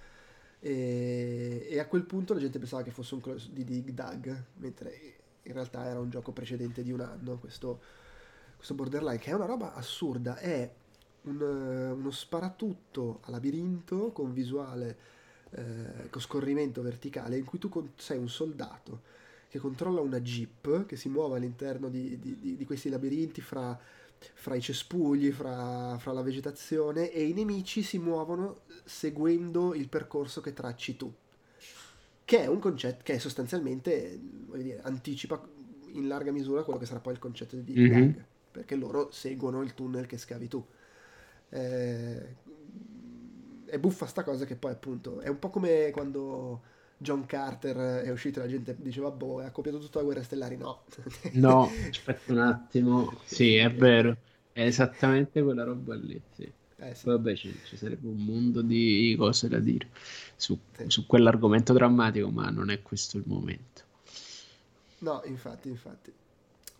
e, e, a quel punto la gente pensava che fosse un clone di Dig Dug, mentre in realtà era un gioco precedente di un anno, questo, questo Borderline, che è una roba assurda, è un, uno sparatutto a labirinto con visuale, eh, con scorrimento verticale, in cui tu sei un soldato che controlla una jeep che si muove all'interno di, di, di questi labirinti fra, fra i cespugli, fra, fra, la vegetazione e i nemici si muovono seguendo il percorso che tracci tu. Che è un concetto che sostanzialmente dire, anticipa in larga misura quello che sarà poi il concetto di mm-hmm. perché loro seguono il tunnel che scavi tu. Eh, è buffa sta cosa che poi appunto è un po' come quando John Carter è uscito e la gente diceva boh, ha copiato tutta la guerra stellari. No, [laughs] no, aspetta un attimo. Sì, è vero, è esattamente quella roba lì. Sì. Eh, sì. Vabbè, ci, ci, sarebbe un mondo di cose da dire su, sì. su quell'argomento drammatico, ma non è questo il momento. No, infatti, infatti.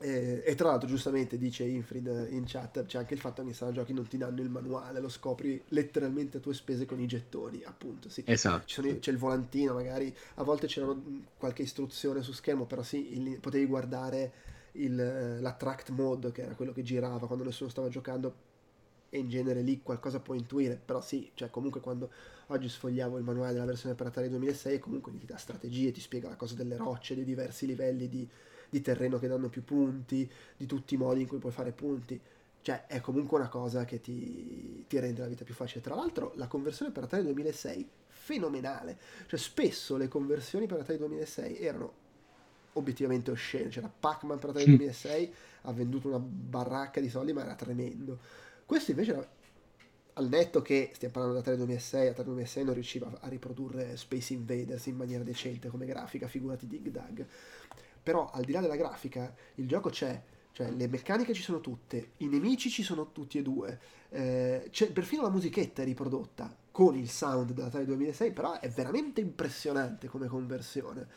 E, e, tra l'altro, giustamente dice Infrid in chat: c'è anche il fatto che in sala giochi non ti danno il manuale, lo scopri letteralmente a tue spese con i gettoni, appunto. Sì. Esatto. Sono, c'è il volantino, magari a volte c'era qualche istruzione su schermo, però sì, il, potevi guardare il, l'attract mode, che era quello che girava quando nessuno stava giocando. E in genere lì qualcosa puoi intuire, però sì, cioè comunque quando oggi sfogliavo il manuale della versione per Atari 2006, comunque ti dà strategie, ti spiega la cosa delle rocce, dei diversi livelli di, di terreno che danno più punti, di tutti i modi in cui puoi fare punti. Cioè, è comunque una cosa che ti, ti rende la vita più facile. Tra l'altro, la conversione per Atari 2006, fenomenale. Cioè, spesso le conversioni per Atari 2006 erano obiettivamente oscene. C'era Pac-Man per Atari 2006, ha venduto una baracca di soldi, ma era tremendo. Questo invece era al netto che stiamo parlando da Atari 2006, Atari 2006 non riusciva a riprodurre Space Invaders in maniera decente come grafica, figurati Dig Dug. Però al di là della grafica, il gioco c'è, cioè le meccaniche ci sono tutte, i nemici ci sono tutti e due, eh, perfino la musichetta è riprodotta con il sound dell'Atari 2006, però è veramente impressionante come conversione.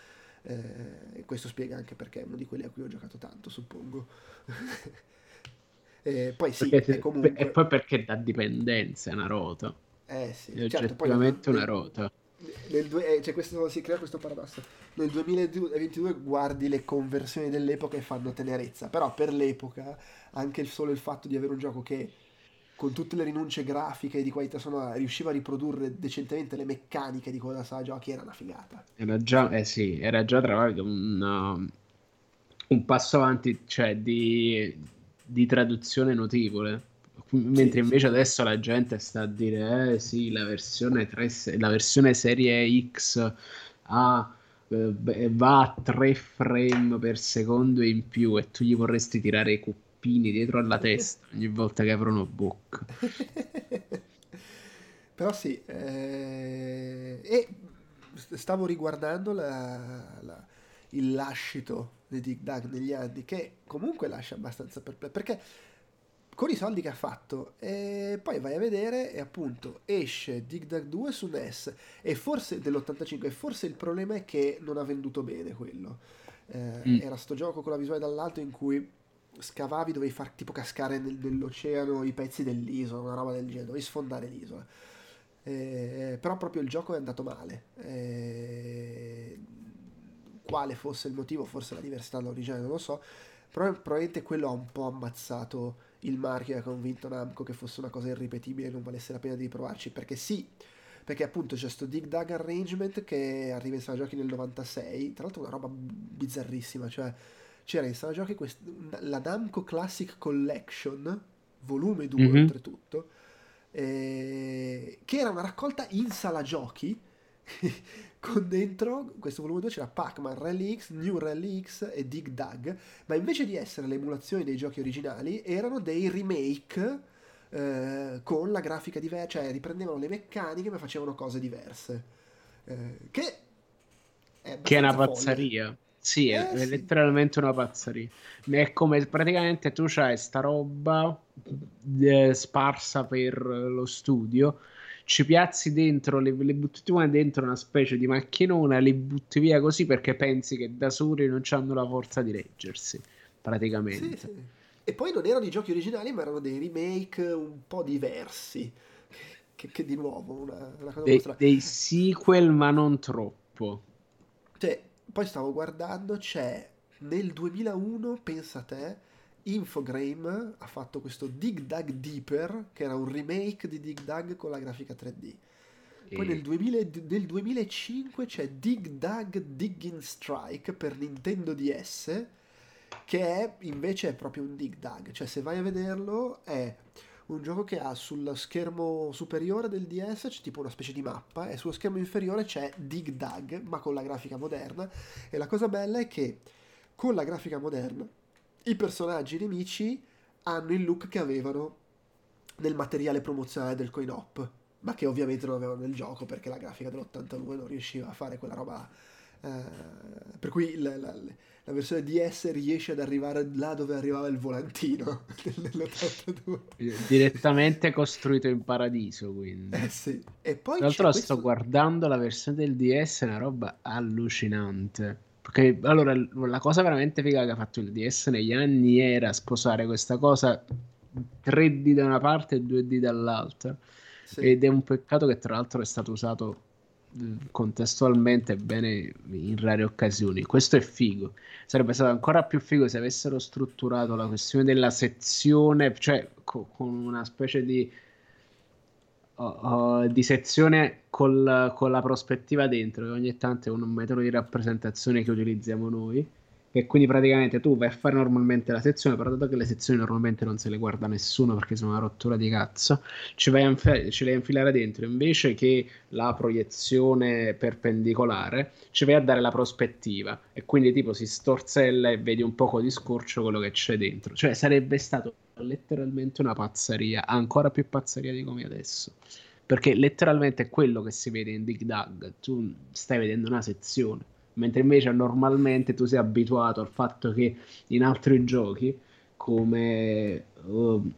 Eh, questo spiega anche perché è uno di quelli a cui ho giocato tanto, suppongo. [laughs] eh, poi sì, perché, comunque... E poi perché da dipendenza è una rota. Eh sì, è certo, oggettivamente poi, una rota nel due, eh, cioè questo, si crea questo paradosso. Nel 2022 guardi le conversioni dell'epoca e fanno tenerezza, però per l'epoca anche il solo il fatto di avere un gioco che con tutte le rinunce grafiche e di qualità sonora riusciva a riprodurre decentemente le meccaniche di quella sala giochi era una figata. Era già, eh sì, era già tra l'altro un, un passo avanti, cioè di, di traduzione notevole Mentre invece adesso la gente sta a dire, eh sì, la versione, 3, la versione serie X ha, eh, va a 3 frame per secondo in più e tu gli vorresti tirare i cuppini dietro alla testa ogni volta che aprono bocca. [laughs] Però sì, eh... e stavo riguardando la, la, il lascito di Dig Dug negli anni, che comunque lascia abbastanza perplesso, perché con i soldi che ha fatto e poi vai a vedere e appunto esce Dig Dug 2 su NES e forse dell'85 e forse il problema è che non ha venduto bene quello. Eh, mm. era sto gioco con la visuale dall'alto in cui scavavi dovevi far tipo cascare nel, nell'oceano i pezzi dell'isola una roba del genere dovevi sfondare l'isola. Eh, però proprio il gioco è andato male. Eh, quale fosse il motivo forse la diversità dall'originale non lo so però probabilmente quello ha un po' ammazzato il marchio ha convinto Namco che fosse una cosa irripetibile e non valesse la pena di riprovarci, perché sì, perché appunto c'è sto Dig Dug Arrangement che arriva in sala giochi nel 96, tra l'altro una roba bizzarrissima, cioè c'era in sala giochi quest- la Namco Classic Collection, volume 2 mm-hmm. oltretutto, eh, che era una raccolta in sala giochi con dentro questo volume 2 c'era Pac-Man, Rally X, New Rally X e Dig Dug, ma invece di essere le emulazioni dei giochi originali erano dei remake eh, con la grafica diversa, cioè riprendevano le meccaniche ma facevano cose diverse. Eh, che è, che è una pazzeria. Sì, eh, è, sì. letteralmente una pazzeria. È come praticamente tu c'hai sta roba eh, sparsa per lo studio ci piazzi dentro, le, le butti dentro una specie di macchinona, le butti via così perché pensi che da soli non hanno la forza di reggersi, praticamente. Sì, sì. E poi non erano i giochi originali, ma erano dei remake un po' diversi. Che, che di nuovo, una, una cosa De, dei sequel, ma non troppo. Cioè, poi stavo guardando, c'è nel 2001, pensa a te, Infogrames ha fatto questo Dig Dug Deeper, che era un remake di Dig Dug con la grafica 3D. Poi nel, 2000, nel 2005 c'è Dig Dug Digging Strike per Nintendo DS, che è invece è proprio un Dig Dug. Cioè, se vai a vederlo, è un gioco che ha sul schermo superiore del DS c'è tipo una specie di mappa e sullo schermo inferiore c'è Dig Dug, ma con la grafica moderna. E la cosa bella è che con la grafica moderna i personaggi nemici hanno il look che avevano nel materiale promozionale del coin op, ma che ovviamente non avevano nel gioco perché la grafica dell'82 non riusciva a fare quella roba. Eh, per cui la, la, la, versione DS riesce ad arrivare là dove arrivava il volantino [laughs] nell'82. Direttamente costruito in paradiso, quindi. Eh sì. E poi Tra l'altro questo... sto guardando la versione del DS, è una roba allucinante. Perché allora la cosa veramente figa che ha fatto il DS negli anni era sposare questa cosa 3D da una parte e 2D dall'altra. Sì. Ed è un peccato che tra l'altro è stato usato contestualmente bene in rare occasioni. Questo è figo. Sarebbe stato ancora più figo se avessero strutturato la questione della sezione, cioè co- con una specie di uh, di sezione col, con la prospettiva dentro, che ogni tanto è un metodo di rappresentazione che utilizziamo noi. E quindi praticamente tu vai a fare normalmente la sezione, però dato che le sezioni normalmente non se le guarda nessuno perché sono una rottura di cazzo, ci vai a infilare, vai a infilare dentro invece che la proiezione perpendicolare, ci vai a dare la prospettiva e quindi tipo si storzella e vedi un poco di scorcio quello che c'è dentro. Cioè sarebbe stato letteralmente una pazzeria, ancora più pazzeria di come adesso. Perché letteralmente è quello che si vede in Dig Dug, tu stai vedendo una sezione, mentre invece normalmente tu sei abituato al fatto che in altri giochi come, uh,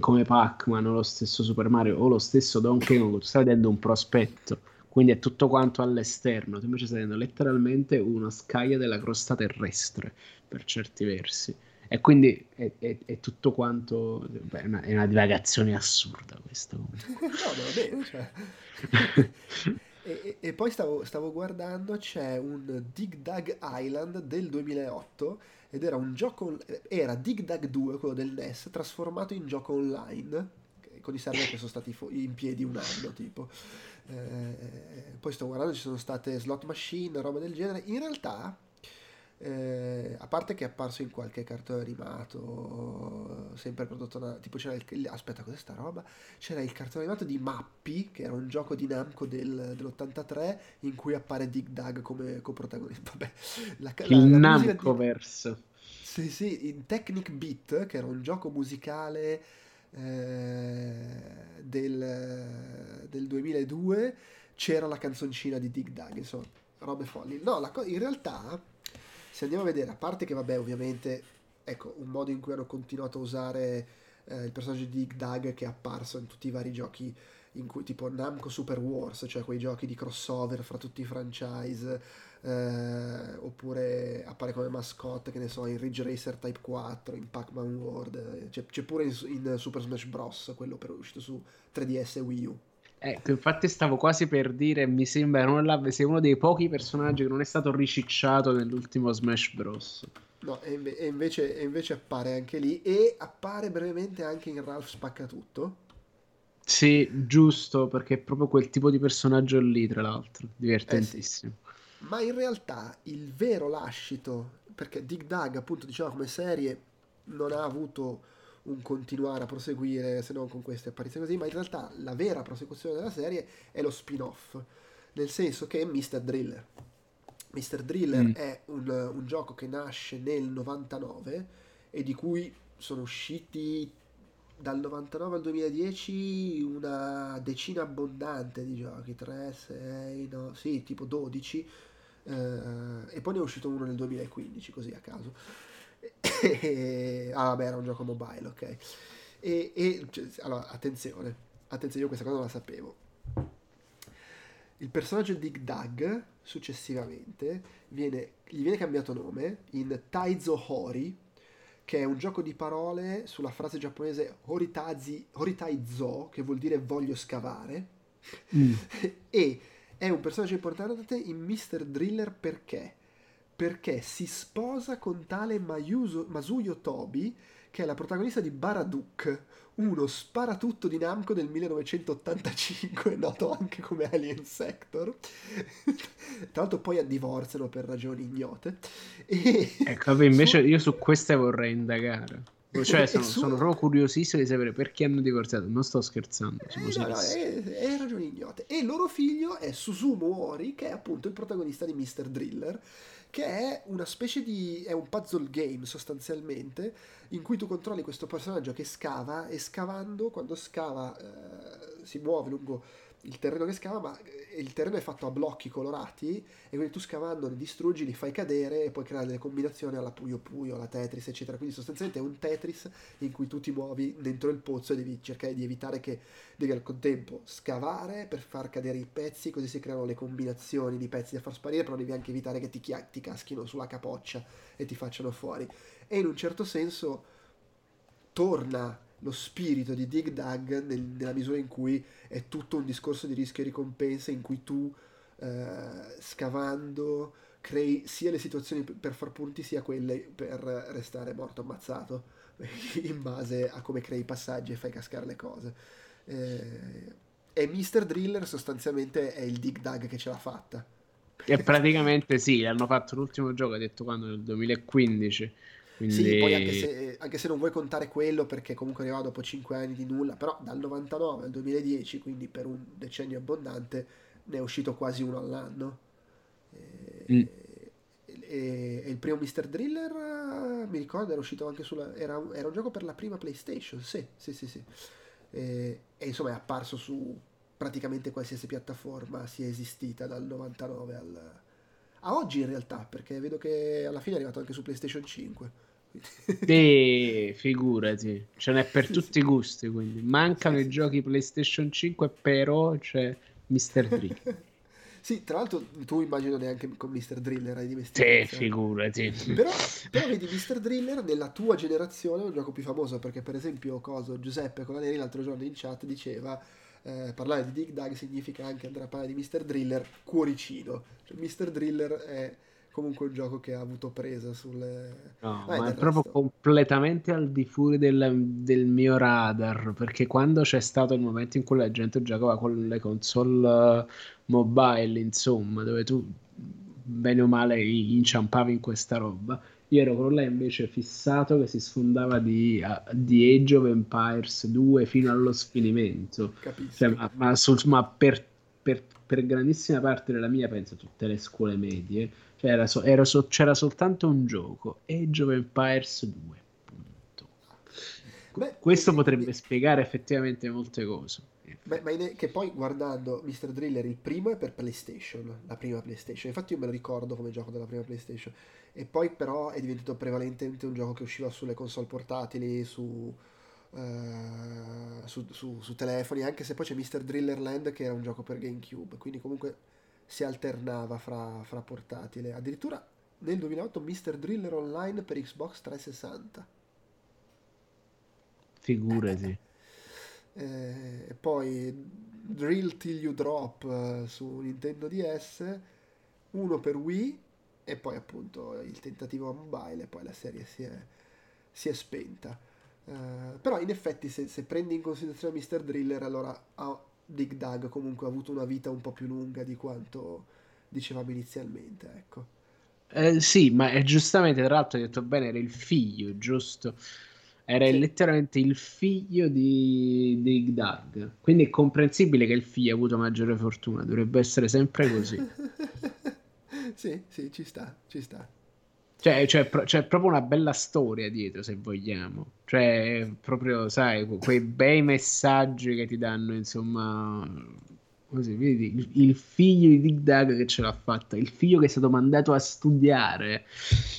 come Pac-Man o lo stesso Super Mario o lo stesso Donkey Kong, tu stai vedendo un prospetto, quindi è tutto quanto all'esterno, tu invece stai vedendo letteralmente una scaglia della crosta terrestre per certi versi. E quindi è, è, è tutto quanto. Beh, è, una, è, una, divagazione assurda questo. no, [laughs] va bene. Cioè. [laughs] e, e, poi stavo, stavo, guardando, c'è un Dig Dug Island del 2008 ed era un gioco. Era Dig Dug 2, quello del NES, trasformato in gioco online con i server che sono stati in piedi un anno tipo. Eh, poi sto guardando, ci sono state slot machine, roba del genere. In realtà eh, a parte che è apparso in qualche cartone animato, sempre prodotto da, tipo c'era il, aspetta cos'è sta roba? C'era il cartone animato di Mappi, che era un gioco di Namco del, dell'83 in cui appare Dig Dug come coprotagonista. [laughs] Vabbè, la, la, il la Namco verso. Sì, sì, in Technic Beat, che era un gioco musicale eh, del, del 2002, c'era la canzoncina di Dig Dug, insomma, robe folli. No, la, in realtà se andiamo a vedere, a parte che vabbè ovviamente, ecco, un modo in cui hanno continuato a usare eh, il personaggio di Dig Dug che è apparso in tutti i vari giochi in cui tipo Namco Super Wars, cioè quei giochi di crossover fra tutti i franchise, eh, oppure appare come mascotte, che ne so, in Ridge Racer Type 4, in Pac-Man World, c'è, c'è pure in, in, Super Smash Bros, quello per uscito su 3DS e Wii U. Ecco, infatti stavo quasi per dire, mi sembra non sia uno dei pochi personaggi che non è stato ricicciato nell'ultimo Smash Bros. No, e, e, invece, e invece, appare anche lì e appare brevemente anche in Ralph Spaccatutto. Sì, giusto, perché è proprio quel tipo di personaggio lì, tra l'altro, divertentissimo. Eh sì. Ma in realtà il vero lascito, perché Dig Dug appunto diceva come serie non ha avuto un continuare a proseguire se non con queste apparizioni così, ma in realtà la vera prosecuzione della serie è lo spin-off, nel senso che è Mr. Driller. Mr. Driller mm. è un, un, gioco che nasce nel 99 e di cui sono usciti dal 99 al 2010 una decina abbondante di giochi, 3, 6, no, sì, tipo 12, eh, e poi ne è uscito uno nel 2015, così a caso. [coughs] ah vabbè era un gioco mobile ok E, e cioè, allora, attenzione, attenzione, io questa cosa non la sapevo. Il personaggio di Dag, successivamente, viene, gli viene cambiato nome in Taizo Hori, che è un gioco di parole sulla frase giapponese Horitazi, Horitaizo, che vuol dire voglio scavare, mm. [laughs] e è un personaggio importante in Mr. Driller perché? Perché si sposa con tale Mayuso, Masuyo Tobi, che è la protagonista di Baraduk, uno sparatutto di Namco del 1985, [laughs] noto anche come Alien Sector. Tra l'altro poi divorziano per ragioni ignote. E... Ecco, invece su... io su queste vorrei indagare. Cioè, sono, su... sono, proprio curiosissimo di sapere perché hanno divorziato. Non sto scherzando. Eh, no, no, è, è, ragioni ignote. E il loro figlio è Susumu Ori, che è appunto il protagonista di Mr. Driller che è una specie di... è un puzzle game sostanzialmente, in cui tu controlli questo personaggio che scava e scavando, quando scava eh, si muove lungo il terreno che scava, ma eh, il terreno è fatto a blocchi colorati e quindi tu scavando li distruggi, li fai cadere e puoi creare delle combinazioni alla Puyo Puyo, alla Tetris, eccetera. Quindi sostanzialmente è un Tetris in cui tu ti muovi dentro il pozzo e devi cercare di evitare che devi al contempo scavare per far cadere i pezzi, così si creano le combinazioni di pezzi da far sparire, però devi anche evitare che ti, chia- ti caschino sulla capoccia e ti facciano fuori. E in un certo senso torna lo spirito di Dig Dug nel, nella misura in cui è tutto un discorso di rischio e ricompensa in cui tu eh, scavando crei sia le situazioni per far punti sia quelle per restare morto ammazzato [laughs] in base a come crei i passaggi e fai cascare le cose. Eh, e Mr. Driller sostanzialmente è il Dig Dug che ce l'ha fatta. E praticamente sì, hanno fatto l'ultimo gioco, ha detto quando? Nel 2015 quindi... Sì, poi anche se, anche se, non vuoi contare quello perché comunque arrivava dopo 5 anni di nulla, però dal 99 al 2010, quindi per un decennio abbondante, ne è uscito quasi uno all'anno. E, mm. e, e il primo Mr. Driller, mi ricordo, era uscito anche sulla... Era, era un gioco per la prima PlayStation, sì, sì, sì, sì. E, e insomma è apparso su praticamente qualsiasi piattaforma sia esistita dal 99 al... a oggi in realtà, perché vedo che alla fine è arrivato anche su PlayStation 5. Sì, figurati, ce n'è per tutti i gusti. Quindi mancano sì, i sì. giochi PlayStation 5, però c'è Mr. Drill. [laughs] sì, tra l'altro tu immagino neanche con Mr. Driller hai dimestichezza. Sì, figurati. Però, però vedi Mr. Driller nella tua generazione è un gioco più famoso perché per esempio coso, Giuseppe Colaneri l'altro giorno in chat diceva eh, parlare di Dig Dug significa anche andare a parlare di Mr. Driller cuoricino. Cioè, Mr. Driller è comunque un gioco che ha avuto presa sulle... No, Vai, ma è proprio completamente al di fuori del, del, mio radar, perché quando c'è stato il momento in cui la gente giocava con le console mobile, insomma, dove tu bene o male inciampavi in questa roba, io ero con lei invece fissato che si sfondava di, uh, di Age of Empires 2 fino allo sfinimento. Capisco. Cioè, ma, ma, sul, ma per, per, per grandissima parte della mia, penso tutte le scuole medie, cioè era so, so, c'era soltanto un gioco, Age of Empires 2. Punto. Beh, Questo potrebbe eh, spiegare effettivamente molte cose. Beh, ma in, che poi guardando Mr. Driller, il primo è per PlayStation, la prima PlayStation. Infatti io me lo ricordo come gioco della prima PlayStation. E poi però è diventato prevalentemente un gioco che usciva sulle console portatili, su, uh, su, su, su telefoni, anche se poi c'è Mr. Driller Land che era un gioco per GameCube. Quindi comunque si alternava fra, fra portatile. Addirittura nel 2008 Mr. Driller Online per Xbox 360. Figurati. Eh, eh, poi Drill Till You Drop eh, su Nintendo DS, uno per Wii e poi appunto il tentativo mobile e poi la serie si è, si è spenta. Uh, però in effetti se, se, prendi in considerazione Mr. Driller allora ha Dig Dug comunque ha avuto una vita un po' più lunga di quanto dicevamo inizialmente, ecco. Eh, sì, ma è giustamente, tra l'altro hai detto bene, era il figlio, giusto? Era sì. letteralmente il figlio di Dig Dug. Quindi è comprensibile che il figlio ha avuto maggiore fortuna, dovrebbe essere sempre così. [laughs] sì, sì, ci sta, ci sta. Cioè, c'è, c'è, proprio una bella storia dietro, se vogliamo. Cioè, proprio, sai, quei bei messaggi che ti danno, insomma, così, vedi, il, il, figlio di Dig Dug che ce l'ha fatta, il figlio che è stato mandato a studiare,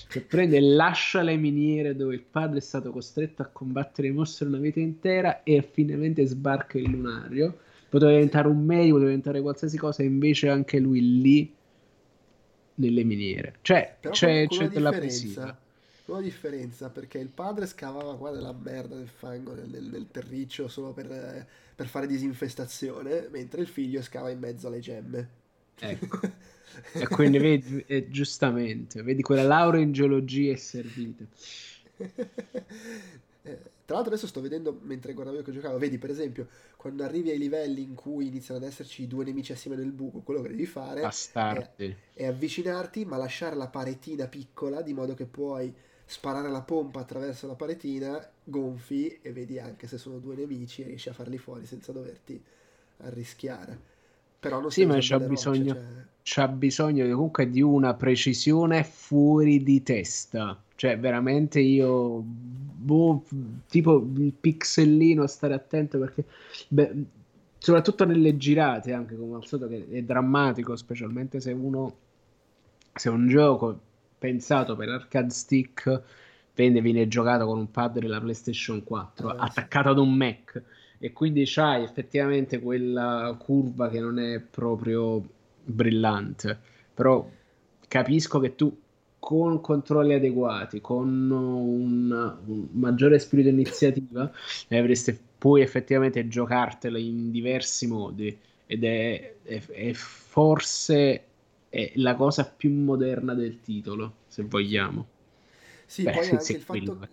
che prende e lascia le miniere dove il padre è stato costretto a combattere i mostri una vita intera e finalmente sbarca il lunario. Poteva diventare un medico, poteva diventare qualsiasi cosa, invece anche lui lì nelle miniere. Cioè, Però c'è, c'è della poesia una differenza perché il padre scavava qua nella merda del fango nel, nel, nel terriccio solo per, per, fare disinfestazione mentre il figlio scava in mezzo alle gemme. Ecco. [laughs] E quindi vedi eh, giustamente vedi quella laurea in geologia è servita. Eh, tra l'altro adesso sto vedendo mentre guardavo io che giocavo, vedi per esempio quando arrivi ai livelli in cui iniziano ad esserci due nemici assieme nel buco, quello che devi fare è, è, avvicinarti ma lasciare la paretina piccola di modo che puoi sparare la pompa attraverso la paretina, gonfi e vedi anche se sono due nemici e riesci a farli fuori senza doverti arrischiare. Però non sì, ma c'ha bisogno, cioè... c'ha bisogno comunque di una precisione fuori di testa. Cioè, veramente io, boh, tipo il pixellino, stare attento perché, beh, soprattutto nelle girate, anche come al solito, che è drammatico, specialmente se uno, se un gioco pensato per arcade stick venne, viene giocato con un pad della PlayStation 4 eh, attaccato sì. ad un Mac e quindi c'hai effettivamente quella curva che non è proprio brillante però capisco che tu con controlli adeguati con un, un maggiore spirito di iniziativa avreste puoi effettivamente giocartela in diversi modi ed è, è, è forse è la cosa più moderna del titolo, se vogliamo. Sì, Beh, poi [laughs] anche il, fatto,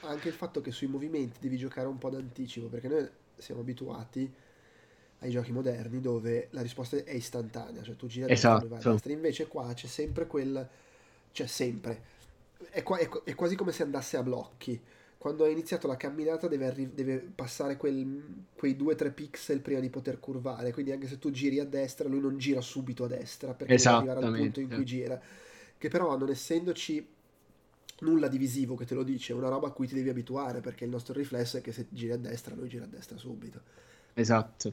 anche il, fatto, che sui movimenti devi giocare un po' d'anticipo, perché noi siamo abituati ai giochi moderni dove la risposta è istantanea, cioè tu giri esatto. a destra, invece qua c'è sempre quel... c'è sempre... È, qua, è, è quasi come se andasse a blocchi quando ha iniziato la camminata deve, arri- deve passare quel, quei 2-3 pixel prima di poter curvare, quindi anche se tu giri a destra lui non gira subito a destra perché deve arrivare al punto in cui gira, che però non essendoci nulla di visivo che te lo dice, è una roba a cui ti devi abituare perché il nostro riflesso è che se giri a destra lui gira a destra subito. Esatto.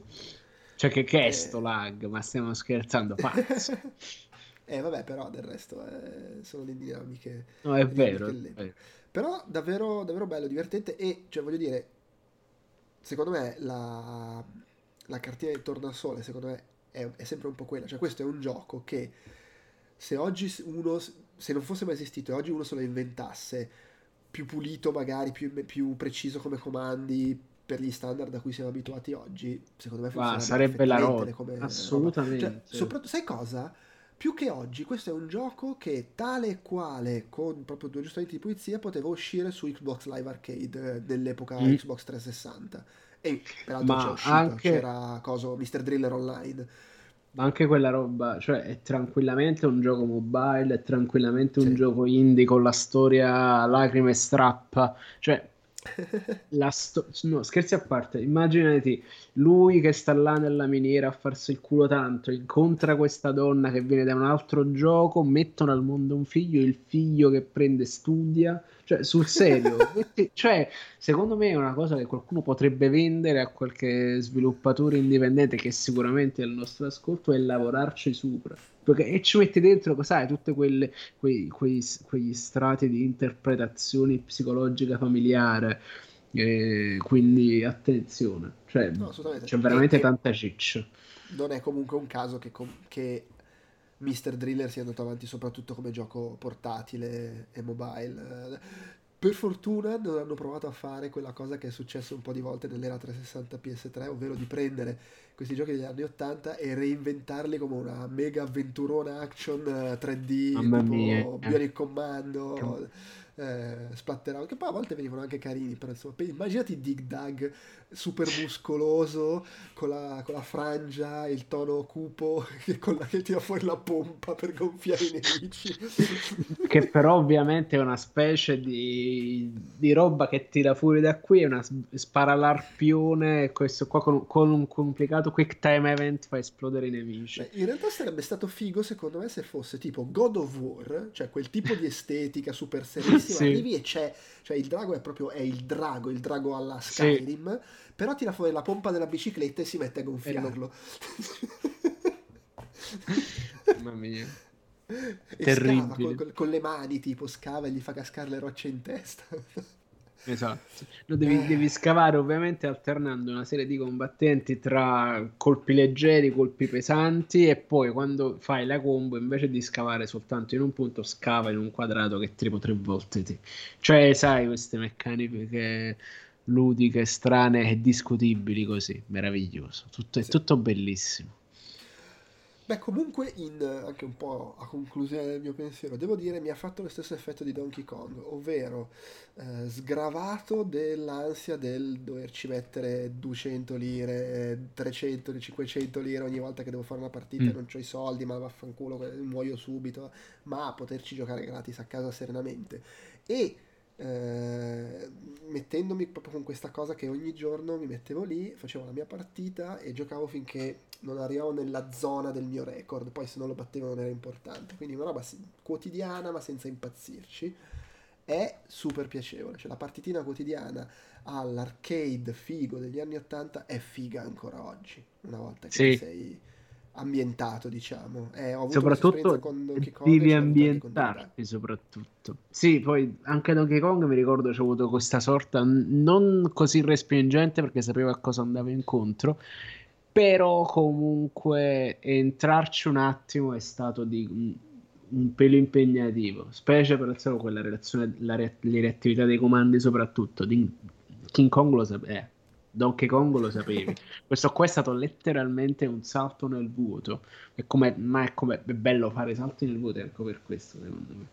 Cioè che, che è eh... sto lag? Ma stiamo scherzando, pazzo. [laughs] eh vabbè però del resto eh, sono le dinamiche. No è vero. È vero. Però davvero, davvero bello, divertente e, cioè, voglio dire, secondo me la, la cartina di Tornasole, secondo me, è, è, sempre un po' quella. Cioè, questo è un gioco che se oggi uno, se non fosse mai esistito e oggi uno se lo inventasse, più pulito magari, più, più preciso come comandi, per gli standard a cui siamo abituati oggi, secondo me funzionerebbe sarebbe la roba. Assolutamente. Cioè, soprattutto, sai cosa? Più che oggi, questo è un gioco che tale e quale, con proprio due aggiustamenti di pulizia, poteva uscire su Xbox Live Arcade eh, dell'epoca mm. Xbox 360. E peraltro c'è uscito, anche... c'era coso, Mr. Driller Online. Ma anche quella roba, cioè è tranquillamente un gioco mobile, è tranquillamente un sì. gioco indie con la storia lacrime e strappa. Cioè, Sto- no, scherzi a parte, immaginati lui che sta là nella miniera a farsi il culo tanto, incontra questa donna che viene da un altro gioco, mettono al mondo un figlio, il figlio che prende studia, cioè sul serio, [laughs] cioè secondo me è una cosa che qualcuno potrebbe vendere a qualche sviluppatore indipendente che sicuramente è il nostro ascolto e lavorarci sopra e ci metti dentro, sai, tutti quei, quegli strati di interpretazione psicologica familiare. Eh, quindi attenzione, cioè, no, c'è veramente e, tanta ciccia. Non è comunque un caso che, che Mr. Driller sia andato avanti soprattutto come gioco portatile e mobile. Per fortuna non hanno provato a fare quella cosa che è successo un po' di volte nell'era 360 PS3, ovvero di prendere questi giochi degli anni 80 e reinventarli come una mega avventurona action 3D, eh, Mamma tipo mia. Bionic Commando eh, splatteravano, che poi a volte venivano anche carini, però insomma, immaginati Dig Dug super muscoloso, con la, con la, frangia, il tono cupo, [laughs] che, con la, che tira fuori la pompa per gonfiare i nemici. [laughs] che però ovviamente è una specie di, di roba che tira fuori da qui, è una spara l'arpione, questo qua con, con un complicato quick time event fa esplodere i nemici. Beh, in realtà sarebbe stato figo secondo me se fosse tipo God of War, cioè quel tipo di estetica super [laughs] serissima Sì. arrivi e c'è, cioè il drago è proprio, è il drago, il drago alla Skyrim, però tira fuori la pompa della bicicletta e si mette a gonfiarlo. [laughs] Mamma mia. e Terribile. con- con le mani, tipo scava e gli fa cascare le rocce in testa. Esatto. Lo devi, devi scavare ovviamente alternando una serie di combattenti tra colpi leggeri, colpi pesanti e poi quando fai la combo invece di scavare soltanto in un punto scava in un quadrato che è tipo tre volte te. Cioè sai queste meccaniche ludiche, strane e discutibili così, meraviglioso. Tutto, è Sì. tutto bellissimo. Beh, comunque, in, anche un po' a conclusione del mio pensiero, devo dire mi ha fatto lo stesso effetto di Donkey Kong, ovvero eh, sgravato dell'ansia del doverci mettere 200 lire, 300, 500 lire ogni volta che devo fare una partita e Mm. non ho i soldi, ma vaffanculo, muoio subito, ma poterci giocare gratis a casa serenamente. E eh, mettendomi proprio con questa cosa che ogni giorno mi mettevo lì, facevo la mia partita e giocavo finché non arrivavo nella zona del mio record, poi se non lo battevo non era importante, quindi una roba quotidiana ma senza impazzirci, è super piacevole, cioè la partitina quotidiana all'arcade figo degli anni 80 è figa ancora oggi, una volta che Sì. sei ambientato diciamo, eh, ho avuto Soprattutto con Donkey Kong devi ambientarti, soprattutto. Sì, poi anche Donkey Kong mi ricordo c'è avuto questa sorta non così respingente perché sapevo a cosa andavo incontro, però comunque entrarci un attimo è stato di un, pelo impegnativo, specie per solo quella relazione, la re- le reattività dei comandi soprattutto. Di King Kong lo sapevi, Donkey Kong lo sapevi. Questo qua è stato letteralmente un salto nel vuoto. È come, ma è come è bello fare salti nel vuoto, ecco per questo, secondo me.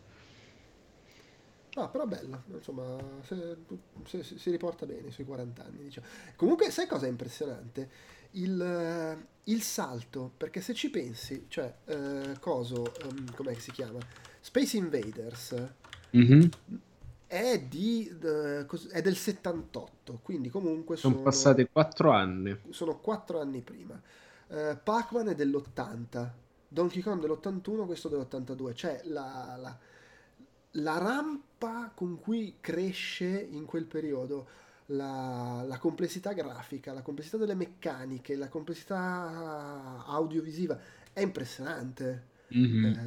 No, però bella, insomma, se- se- se- si riporta bene sui 40 anni, diciamo. Comunque, sai cosa è impressionante? Il, eh, il salto, perché se ci pensi, cioè, eh, coso, ehm, com'è che si chiama? Space Invaders Mhm. È, di, eh, è del 78, quindi comunque Sono sono, passati quattro anni. sono 4 anni prima. Eh, Pac-Man è dell'80, Donkey Kong dell'81, questo dell'82, cioè la, la- la rampa con cui cresce in quel periodo la, la complessità grafica, la complessità delle meccaniche, la complessità audiovisiva è impressionante. Mhm.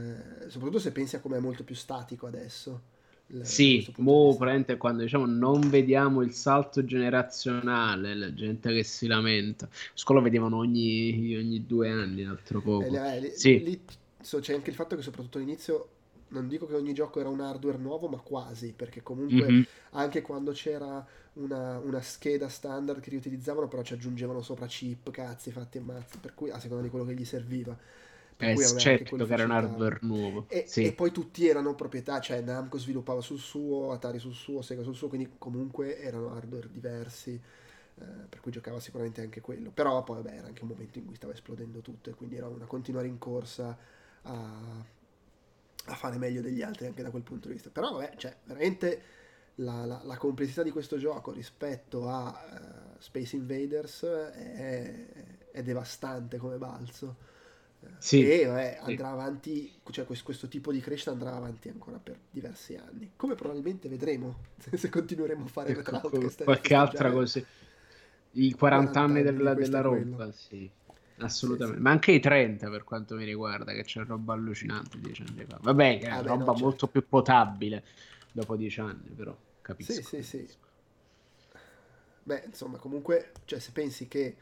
Eh, soprattutto se pensi a come è molto più statico adesso. Da Sì, mo praticamente quando diciamo non vediamo il salto generazionale, la gente che si lamenta. Scuola vedevano ogni, ogni due anni, un altro Eh, poco. lì- lì- Sì. lì so, c'è anche il fatto che soprattutto all'inizio non dico che ogni gioco era un hardware nuovo, ma quasi, perché comunque Mhm. anche quando c'era una, una scheda standard che riutilizzavano, però ci aggiungevano sopra chip, cazzi, fatti e mazzi, per cui a seconda di quello che gli serviva. Per Eh, cui certo che era un hardware nuovo. E, Sì. e poi tutti erano proprietà, cioè Namco sviluppava sul suo, Atari sul suo, Sega sul suo, quindi comunque erano hardware diversi, eh, per cui giocava sicuramente anche quello. Però poi vabbè, era anche un momento in cui stava esplodendo tutto e quindi era una continua rincorsa a, a fare meglio degli altri anche da quel punto di vista. Però vabbè, cioè veramente la, la- la complessità di questo gioco rispetto a eh, Space Invaders è, è devastante come balzo. Eh, Sì, e vabbè, sì. andrà avanti, cioè questo, questo tipo di crescita andrà avanti ancora per diversi anni. Come probabilmente vedremo [laughs] se continueremo a fare Ecco, Retro qualche altra cosa. I 40 anni della, della roba, sì, assolutamente. Sì, sì. Ma anche i 30 per quanto mi riguarda, che c'è roba allucinante dieci anni fa. Vabbè, che è Ah, roba no, certo. molto più potabile dopo dieci anni, però capisco. Sì, sì, sì. Beh, insomma, comunque, cioè, se pensi che,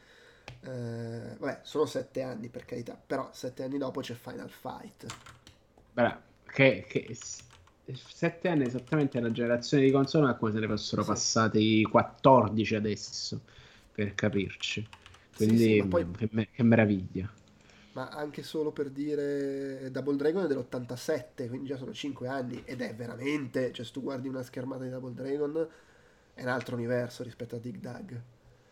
eh, vabbè, sono sette anni per carità, però sette anni dopo c'è Final Fight. Bra- che, che sette anni esattamente la generazione di console, ma come se ne fossero Sì. passati 14 adesso, per capirci. Sì, Quindi, sì, ma poi, che, me- che meraviglia. ma anche solo per dire, Double Dragon è dell'87, quindi già sono cinque anni, ed è veramente, cioè, se tu guardi una schermata di Double Dragon, è un altro universo rispetto a Dig Dug.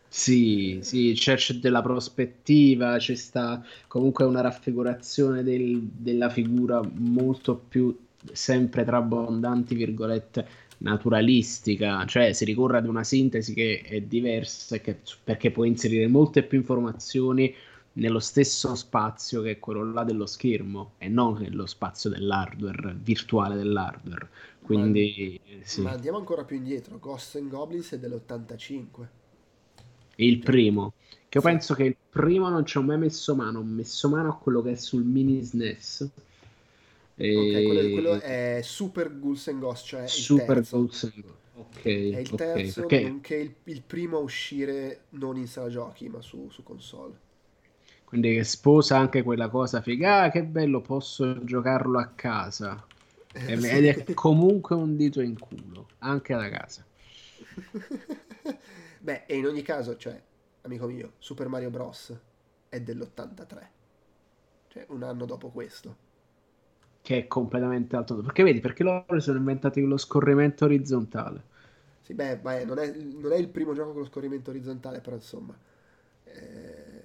Sì, sì, c'è c'è della prospettiva, c'è sta comunque una raffigurazione del- della figura molto più sempre tra abbondanti virgolette naturalistica, cioè si ricorre ad una sintesi che è diversa che- perché può inserire molte più informazioni nello stesso spazio che è quello là dello schermo e non nello spazio dell'hardware, virtuale dell'hardware. Quindi, ma, sì. ma andiamo ancora più indietro, Ghosts and Goblins è dell'85. Il primo, che io Sì. penso che il primo non ci ho mai messo mano, ho messo mano a quello che è sul mini SNES. Ok, quello, quello E... è Super Ghouls and Ghosts, cioè Super. Ghosts and Ghosts. Ok, È il terzo, perché nonché il, il primo a uscire non in sala giochi, ma su, su console. quindi che sposa anche quella cosa figa, ah, che bello, posso giocarlo a casa. E-. [laughs] Ed è comunque un dito in culo, anche da casa. [laughs] Beh, e in ogni caso, cioè, amico mio, Super Mario Bros. è dell'83, cioè un anno dopo questo. Che è completamente altro. Perché vedi, perché loro sono inventati lo scorrimento orizzontale. Sì, beh, beh, non è, non è il primo gioco con lo scorrimento orizzontale, però insomma, eh,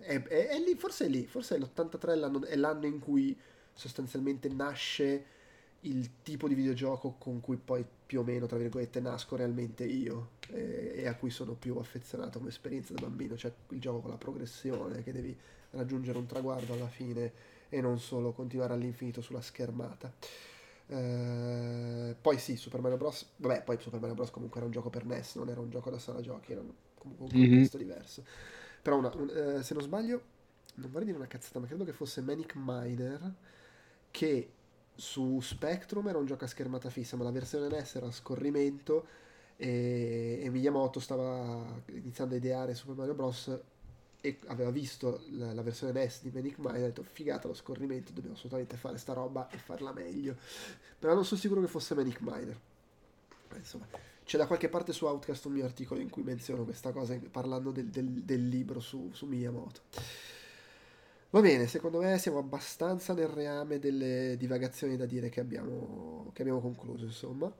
è, è- lì, forse è lì, forse è l'83 è l'anno, è l'anno in cui sostanzialmente nasce il tipo di videogioco con cui poi più o meno, tra virgolette, nasco realmente io eh, e a cui sono più affezionato come esperienza da bambino, cioè il gioco con la progressione, che devi raggiungere un traguardo alla fine e non solo continuare all'infinito sulla schermata. Eh, poi sì, Super Mario Bros. Vabbè, poi Super Mario Bros. comunque era un gioco per NES, non era un gioco da sala giochi, era un- comunque un Mhm. contesto diverso. Però una- un- eh, se non sbaglio, non vorrei dire una cazzata, ma credo che fosse Manic Miner che su Spectrum era un gioco a schermata fissa, ma la versione NES era a scorrimento e, e Miyamoto stava iniziando a ideare Super Mario Bros. e aveva visto la, la versione NES di Manic Miner e ha detto figata lo scorrimento, dobbiamo assolutamente fare sta roba e farla meglio. Però non sono sicuro che fosse Manic Miner. Insomma, c'è da qualche parte su Outcast un mio articolo in cui menziono questa cosa parlando del, del- del libro su, su Miyamoto. Va bene, secondo me siamo abbastanza nel reame delle divagazioni da dire che abbiamo, che abbiamo concluso, insomma.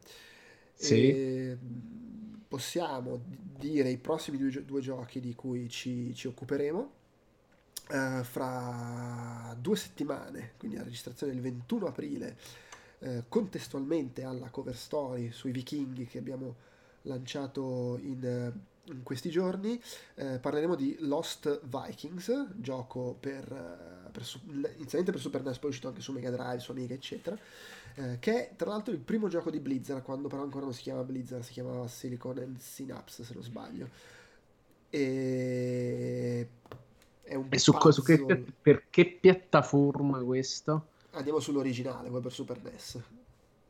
Sì. E mh, possiamo di- dire i prossimi due, due giochi di cui ci, ci occuperemo eh, fra due settimane, quindi la registrazione il 21 aprile, eh, contestualmente alla cover story sui vichinghi che abbiamo lanciato in, eh, in questi giorni, eh, parleremo di Lost Vikings, gioco per, eh, per inizialmente per Super NES, poi è uscito anche su Mega Drive, su Amiga, eccetera, eh, che è tra l'altro il primo gioco di Blizzard, quando però ancora non si chiama Blizzard, si chiamava Silicon and Synapse, se non sbaglio. E è un E su, co- su che, per che piattaforma questo? Andiamo sull'originale, poi per Super NES.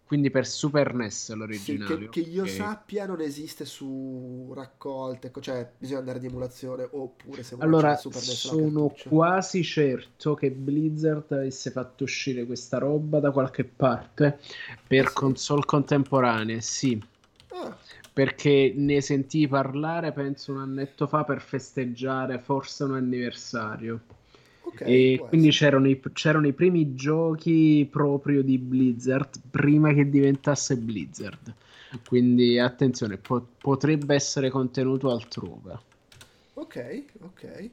Quindi per Super NES Sì, che, l'originale. che io ok. sappia non esiste su raccolte, co- cioè bisogna andare di emulazione oppure se c'ha Allora, Super NES la sono quasi certo che Blizzard avesse fatto uscire questa roba da qualche parte per sì? console contemporanee, sì, Ah, perché ne sentii parlare penso un annetto fa per festeggiare forse un anniversario. Ok, E quindi c'erano i, c'erano i primi giochi proprio di Blizzard prima che diventasse Blizzard. Quindi attenzione, po- potrebbe essere contenuto altrove. Ok, ok.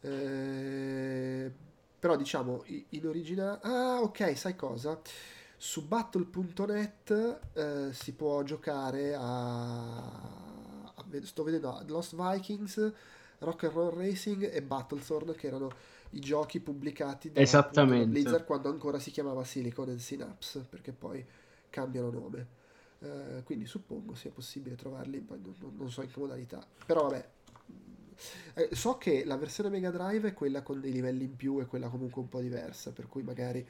Eh, però diciamo in originale... Ah, ok, sai cosa? Su battle.net eh, si può giocare a... a- Sto vedendo Lost Vikings, Rock and Roll Racing e Battlethorn che erano i giochi pubblicati da, appunto. Blizzard quando ancora si chiamava Silicon and Synapse perché poi cambiano nome. Eh, quindi suppongo sia possibile trovarli, non- non so in che modalità. Però vabbè, eh, so che la versione Mega Drive è quella con dei livelli in più e quella comunque un po' diversa, per cui magari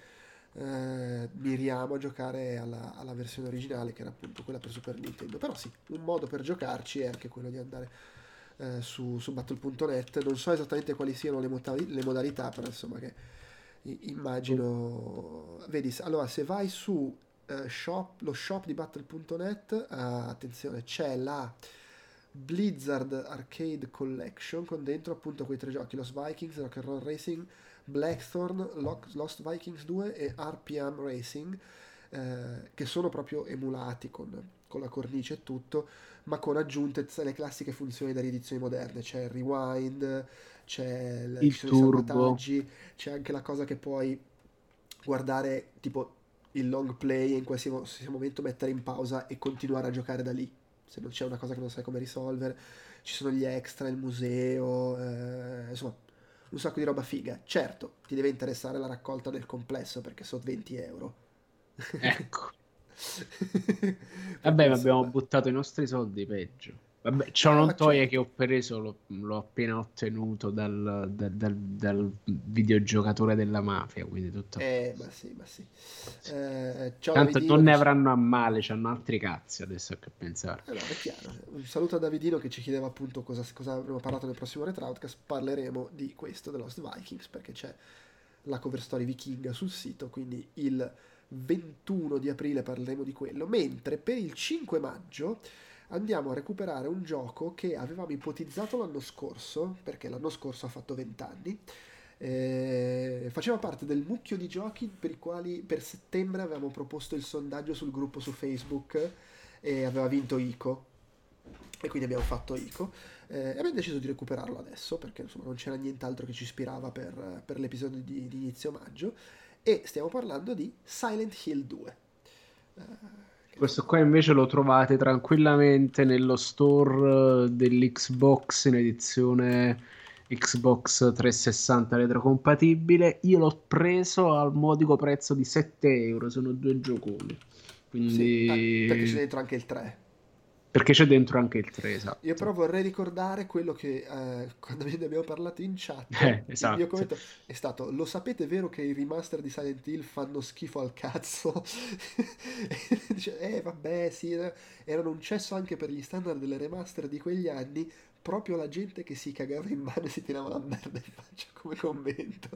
eh, miriamo a giocare alla, alla versione originale, che era appunto quella per Super Nintendo. Però sì, un modo per giocarci è anche quello di andare eh, su, su battle.net. Non so esattamente quali siano le, mota- le modalità, però insomma che immagino... Vedi, allora se vai su eh, shop, lo shop di battle.net, ah, attenzione, c'è la Blizzard Arcade Collection con dentro appunto quei tre giochi, Lost Vikings, Rock and Roll Racing, Blackthorn, Lo- Lost Vikings 2 e RPM Racing, eh, che sono proprio emulati con, con la cornice e tutto, ma con aggiunte le classiche funzioni da riedizioni moderne, c'è il rewind, c'è il, Il turbo. c'è anche la cosa che puoi guardare tipo il long play e in qualsiasi momento mettere in pausa e continuare a giocare da lì se non c'è una cosa che non sai come risolvere ci sono gli extra, il museo eh, insomma un sacco di roba figa. Certo, ti deve interessare la raccolta nel complesso perché sono 20 euro. Ecco. [laughs] [laughs] Vabbè, ma abbiamo buttato i nostri soldi peggio. Vabbè, ciò non toglie certo. che ho preso, l'ho, l'ho appena ottenuto dal, dal, dal, dal, videogiocatore della mafia, quindi tutto... Eh, ma sì, ma sì. Eh, Tanto non ne avranno a male, c'hanno altri cazzi adesso che pensare. Eh, no, è chiaro. Un saluto a Davidino che ci chiedeva appunto cosa, cosa avremmo parlato nel prossimo Retroutcast. Parleremo di questo, The Lost Vikings, perché c'è la cover story vichinga sul sito, quindi il 21 di aprile parleremo di quello, mentre per il 5 maggio andiamo a recuperare un gioco che avevamo ipotizzato l'anno scorso, perché l'anno scorso ha fatto 20 anni. Eh, faceva parte del mucchio di giochi per i quali per settembre avevamo proposto il sondaggio sul gruppo su Facebook e aveva vinto Ico. E quindi abbiamo fatto Ico. Eh, e abbiamo deciso di recuperarlo adesso perché insomma non c'era nient'altro che ci ispirava per, per l'episodio di, di, inizio maggio. E stiamo parlando di Silent Hill 2. Eh, questo qua invece lo trovate tranquillamente nello store dell'Xbox in edizione Xbox 360 retrocompatibile. Io l'ho preso al modico prezzo di 7 euro, sono due gioconi. Quindi... Sì, eh, perché c'è dentro anche il 3. Perché c'è dentro anche il 3, esatto. Io però vorrei ricordare quello che eh, quando ne [laughs] abbiamo parlato in chat, eh, esatto. il commento è stato, lo sapete vero che i remaster di Silent Hill fanno schifo al cazzo? [laughs] Dice, eh vabbè sì, eh, erano un cesso anche per gli standard delle remaster di quegli anni, proprio la gente che si cagava in mano e si tirava la merda in faccia come commento.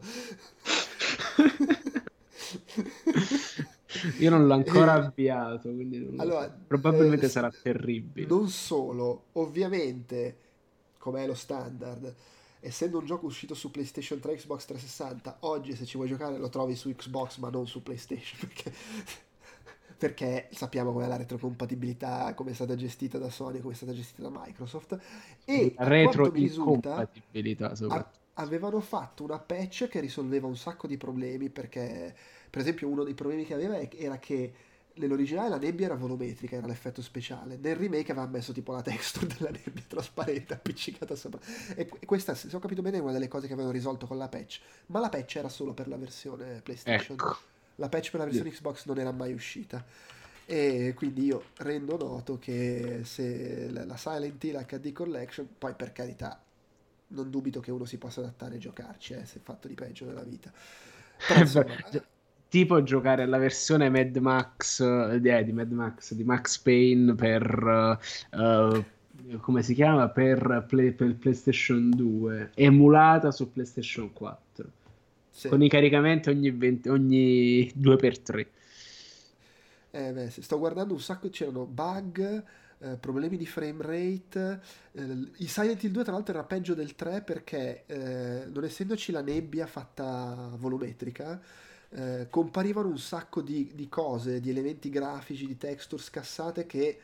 [laughs] Io non l'ho ancora avviato, quindi non allora, so. probabilmente eh, sarà terribile. Non solo, ovviamente, come è lo standard, essendo un gioco uscito su PlayStation 3 Xbox 360, oggi se ci vuoi giocare lo trovi su Xbox ma non su PlayStation, [laughs] perché, perché sappiamo com'è la retrocompatibilità, come è stata gestita da Sony, come è stata gestita da Microsoft. E retrocompatibilità soprattutto. Avevano fatto una patch che risolveva un sacco di problemi perché per esempio, uno dei problemi che aveva era che nell'originale la nebbia era volumetrica, era l'effetto speciale. Nel remake aveva messo tipo la texture [laughs] della nebbia trasparente appiccicata sopra. E questa, se ho capito bene, è una delle cose che avevano risolto con la patch. Ma la patch era solo per la versione PlayStation. Ecco. La patch per la versione Xbox non era mai uscita. E quindi io rendo noto che se la Silent Hill HD Collection, poi per carità, non dubito che uno si possa adattare e giocarci, eh, se è fatto di peggio nella vita. Però, [laughs] insomma, tipo giocare alla versione Mad Max eh, di Mad Max di Max Payne per uh, come si chiama? Per, play, per PlayStation 2 emulata su PlayStation 4 sì. con i caricamenti ogni, 20, ogni 2x3 eh beh, sto guardando un sacco c'erano bug eh, problemi di frame rate eh, il Silent Hill 2 tra l'altro era peggio del 3 perché eh, non essendoci la nebbia fatta volumetrica eh, comparivano un sacco di, di, cose, di elementi grafici, di texture scassate che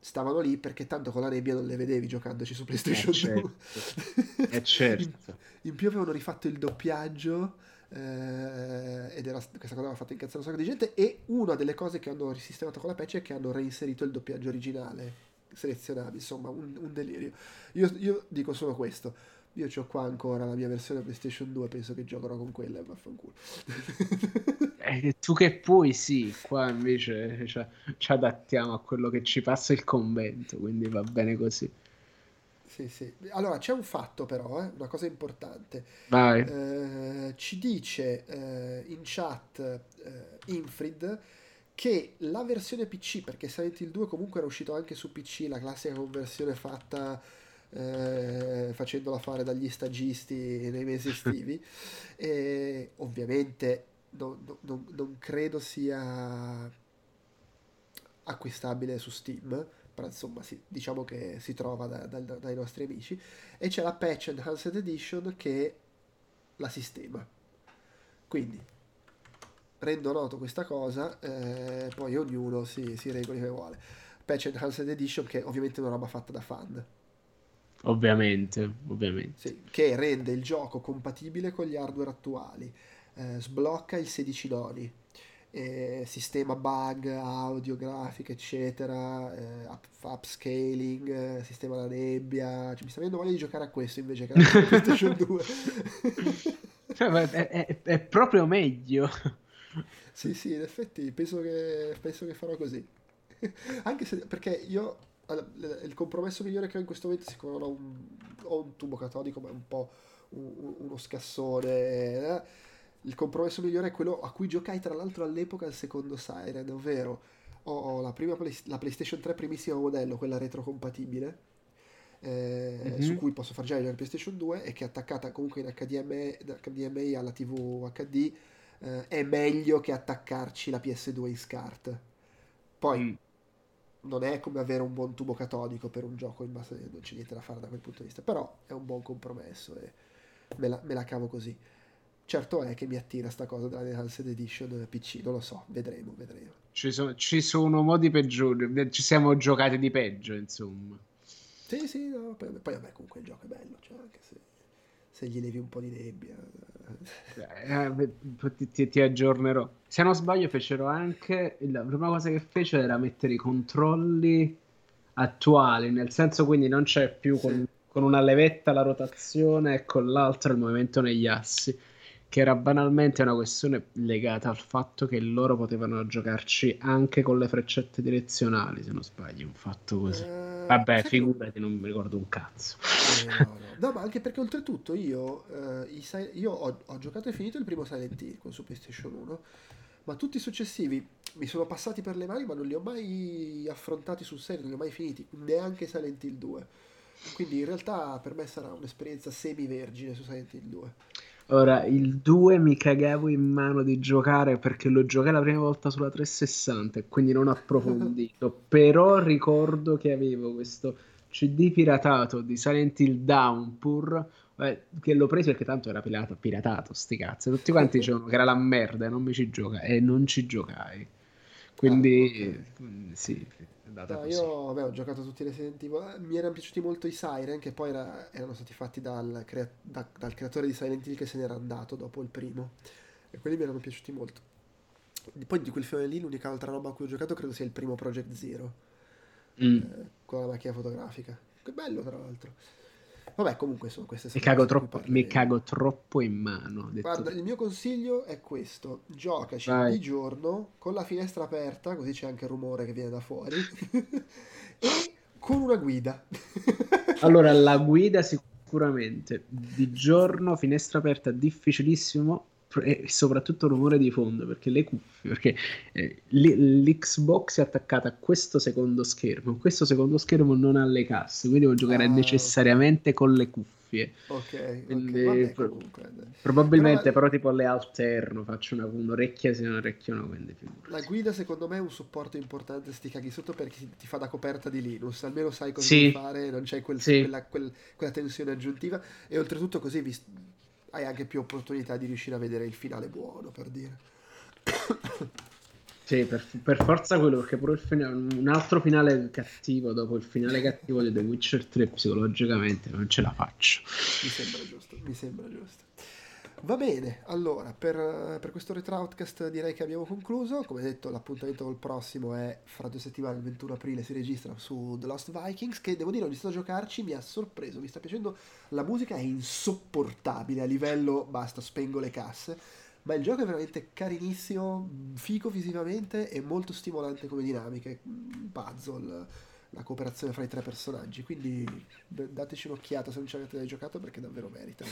stavano lì perché tanto con la nebbia non le vedevi giocandoci su PlayStation eh 2. Certo. [laughs] eh certo. in, in, più avevano rifatto il doppiaggio eh, ed era, questa cosa aveva fatto incazzare un sacco di gente e una delle cose che hanno risistemato con la patch è che hanno reinserito il doppiaggio originale selezionabile, insomma un, un delirio. Io, io dico solo questo io ho qua ancora la mia versione PlayStation 2, penso che giocherò con quella e vaffanculo. eh, tu che puoi, sì, qua invece cioè, ci adattiamo a quello che ci passa il convento, quindi va bene così. Sì, sì. Allora, c'è un fatto però, eh, una cosa importante. Vai. Eh, ci dice eh, in chat eh, Infrid che la versione PC, perché Silent Hill 2 comunque era uscito anche su PC, la classica conversione fatta eh, facendola fare dagli stagisti nei mesi estivi. [laughs] e ovviamente non, non, non credo sia acquistabile su Steam però insomma sì, diciamo che si trova da, da, dai nostri amici. E c'è la patch Enhanced Edition che la sistema. Quindi rendo noto questa cosa eh, poi ognuno si, si regoli come vuole. Patch Enhanced Edition che ovviamente è una roba fatta da fan Ovviamente, ovviamente. Sì, che rende il gioco compatibile con gli hardware attuali, eh, sblocca il 16 noni, eh, sistema bug, audio, grafica, eccetera, eh, up, upscaling, eh, sistema alla nebbia. Cioè, mi sta venendo voglia di giocare a questo invece che a [laughs] PlayStation 2. cioè, è, è, è, proprio meglio. Sì, sì, in effetti penso che, penso che farò così. Anche se, perché io il compromesso migliore che ho in questo momento siccome non ho un, ho un tubo catodico ma è un po' un, uno scassone eh? il compromesso migliore è quello a cui giocai tra l'altro all'epoca il secondo Siren ovvero ho la, prima play, la PlayStation 3 primissimo modello quella retrocompatibile eh, mm-hmm. su cui posso far girare la PlayStation 2 e che è attaccata comunque in HDMI, HDMI alla TV HD eh, è meglio che attaccarci la PS2 in SCART poi mm non è come avere un buon tubo catodico per un gioco in base, non c'è niente da fare da quel punto di vista, però è un buon compromesso e me la, me la cavo così. Certo è che mi attira sta cosa della Enhanced Edition PC, non lo so, vedremo, vedremo. Ci sono, ci sono modi peggiori, ci siamo giocati di peggio, insomma. Sì, sì, no, poi, poi vabbè, comunque il gioco è bello, cioè anche se, se gli levi un po' di nebbia. Eh, ti, ti, aggiornerò. Se non sbaglio, fecero anche la prima cosa che fecero era mettere i controlli attuali, nel senso quindi non c'è più sì. con, con, una levetta la rotazione e con l'altra il movimento negli assi, che era banalmente una questione legata al fatto che loro potevano giocarci anche con le freccette direzionali, se non sbaglio, un fatto così. Eh Vabbè, figurati, non mi ricordo un cazzo. Eh, no, [laughs] no. no, ma anche perché oltretutto io, eh, io ho, ho, giocato e finito il primo Silent Hill con su PlayStation 1, ma tutti i successivi mi sono passati per le mani, ma non li ho mai affrontati sul serio, non li ho mai finiti, neanche Silent Hill 2. Quindi in realtà per me sarà un'esperienza semi-vergine su Silent Hill 2. Ora, il 2 mi cagavo in mano di giocare perché lo giocai la prima volta sulla 360 e quindi non approfondito. [laughs] Però ricordo che avevo questo CD piratato di Silent Hill Downpour eh, che l'ho preso perché tanto era pirata, piratato, sti cazzo. Tutti quanti [laughs] dicevano che era la merda e non mi ci gioca e non ci giocai. Quindi, ah, okay. sì andata no, così. Io vabbè, ho giocato tutti i Resident Evil. Mi erano piaciuti molto i Siren, che poi era, erano stati fatti dal, crea- da, dal, creatore di Silent Hill che se n'era andato dopo il primo. E quelli mi erano piaciuti molto. Poi di quel film lì, l'unica altra roba a cui ho giocato credo sia il primo Project Zero. Mm. Eh, con la macchina fotografica. Che bello, tra l'altro. Vabbè, comunque sono queste mi cago, troppo, mi cago troppo in mano. Guarda, il mio consiglio è questo: giocaci Vai. di giorno con la finestra aperta, così c'è anche il rumore che viene da fuori, [laughs] e con una guida. allora, la guida sicuramente di giorno, finestra aperta, difficilissimo e soprattutto rumore di fondo perché le cuffie perché eh, l'Xbox è attaccata a questo secondo schermo questo secondo schermo non ha le casse quindi devo giocare ah, necessariamente okay. con le cuffie ok, quindi, okay. Vabbè, comunque, probabilmente però, però, tipo le alterno faccio una, un'orecchia se un orecchio no quindi la guida secondo me è un supporto importante se ti caghi sotto perché ti fa da coperta di Linux almeno sai cosa sì. fare non c'è quel, sì. quella, quel, quella tensione aggiuntiva e oltretutto così vi hai anche più opportunità di riuscire a vedere il finale buono, per dire. Sì, per, per, forza quello, perché pure finale, un altro finale cattivo dopo il finale cattivo di The Witcher 3 psicologicamente non ce la faccio. Mi sembra giusto, mi sembra giusto. Va bene, allora per, per questo retroutcast direi che abbiamo concluso. Come detto, l'appuntamento col prossimo è fra due settimane, il 21 aprile, si registra su The Lost Vikings. Che devo dire, ho iniziato a giocarci, mi ha sorpreso, mi sta piacendo. La musica è insopportabile a livello basta, spengo le casse. Ma il gioco è veramente carinissimo, fico visivamente e molto stimolante come dinamiche. Puzzle la cooperazione fra i tre personaggi. Quindi dateci un'occhiata se non ci avete giocato perché davvero merita.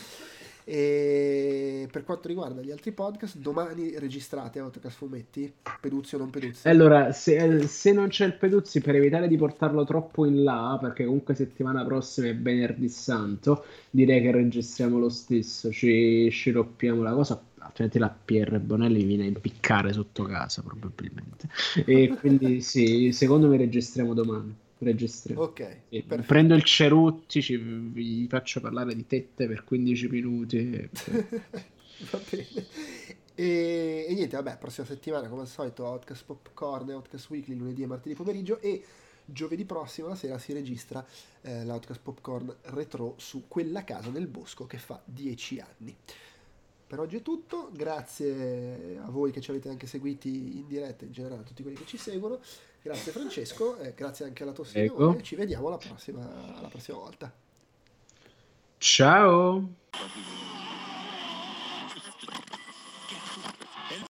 E per quanto riguarda gli altri podcast, domani registrate Autocast Fumetti, Peduzzi o non Peduzzi? Allora, se, se, non c'è il Peduzzi, per evitare di portarlo troppo in là, perché comunque settimana prossima è venerdì santo, direi che registriamo lo stesso, ci sciroppiamo la cosa altrimenti la PR Bonelli viene a impiccare sotto casa probabilmente e quindi sì secondo me registriamo domani registriamo. Ok. Sì, prendo il Cerutti, ci, vi faccio parlare di tette per 15 minuti. [laughs] Va bene. E, e, niente, vabbè, prossima settimana come al solito Outcast Popcorn e Outcast Weekly lunedì e martedì pomeriggio e giovedì prossimo la sera si registra eh, l'Outcast Popcorn retro su quella casa nel bosco che fa 10 anni. Per oggi è tutto, grazie a voi che ci avete anche seguiti in diretta, in generale a tutti quelli che ci seguono. Grazie Francesco, eh, grazie anche alla tua signora. Ci vediamo alla prossima, alla prossima volta. Ciao.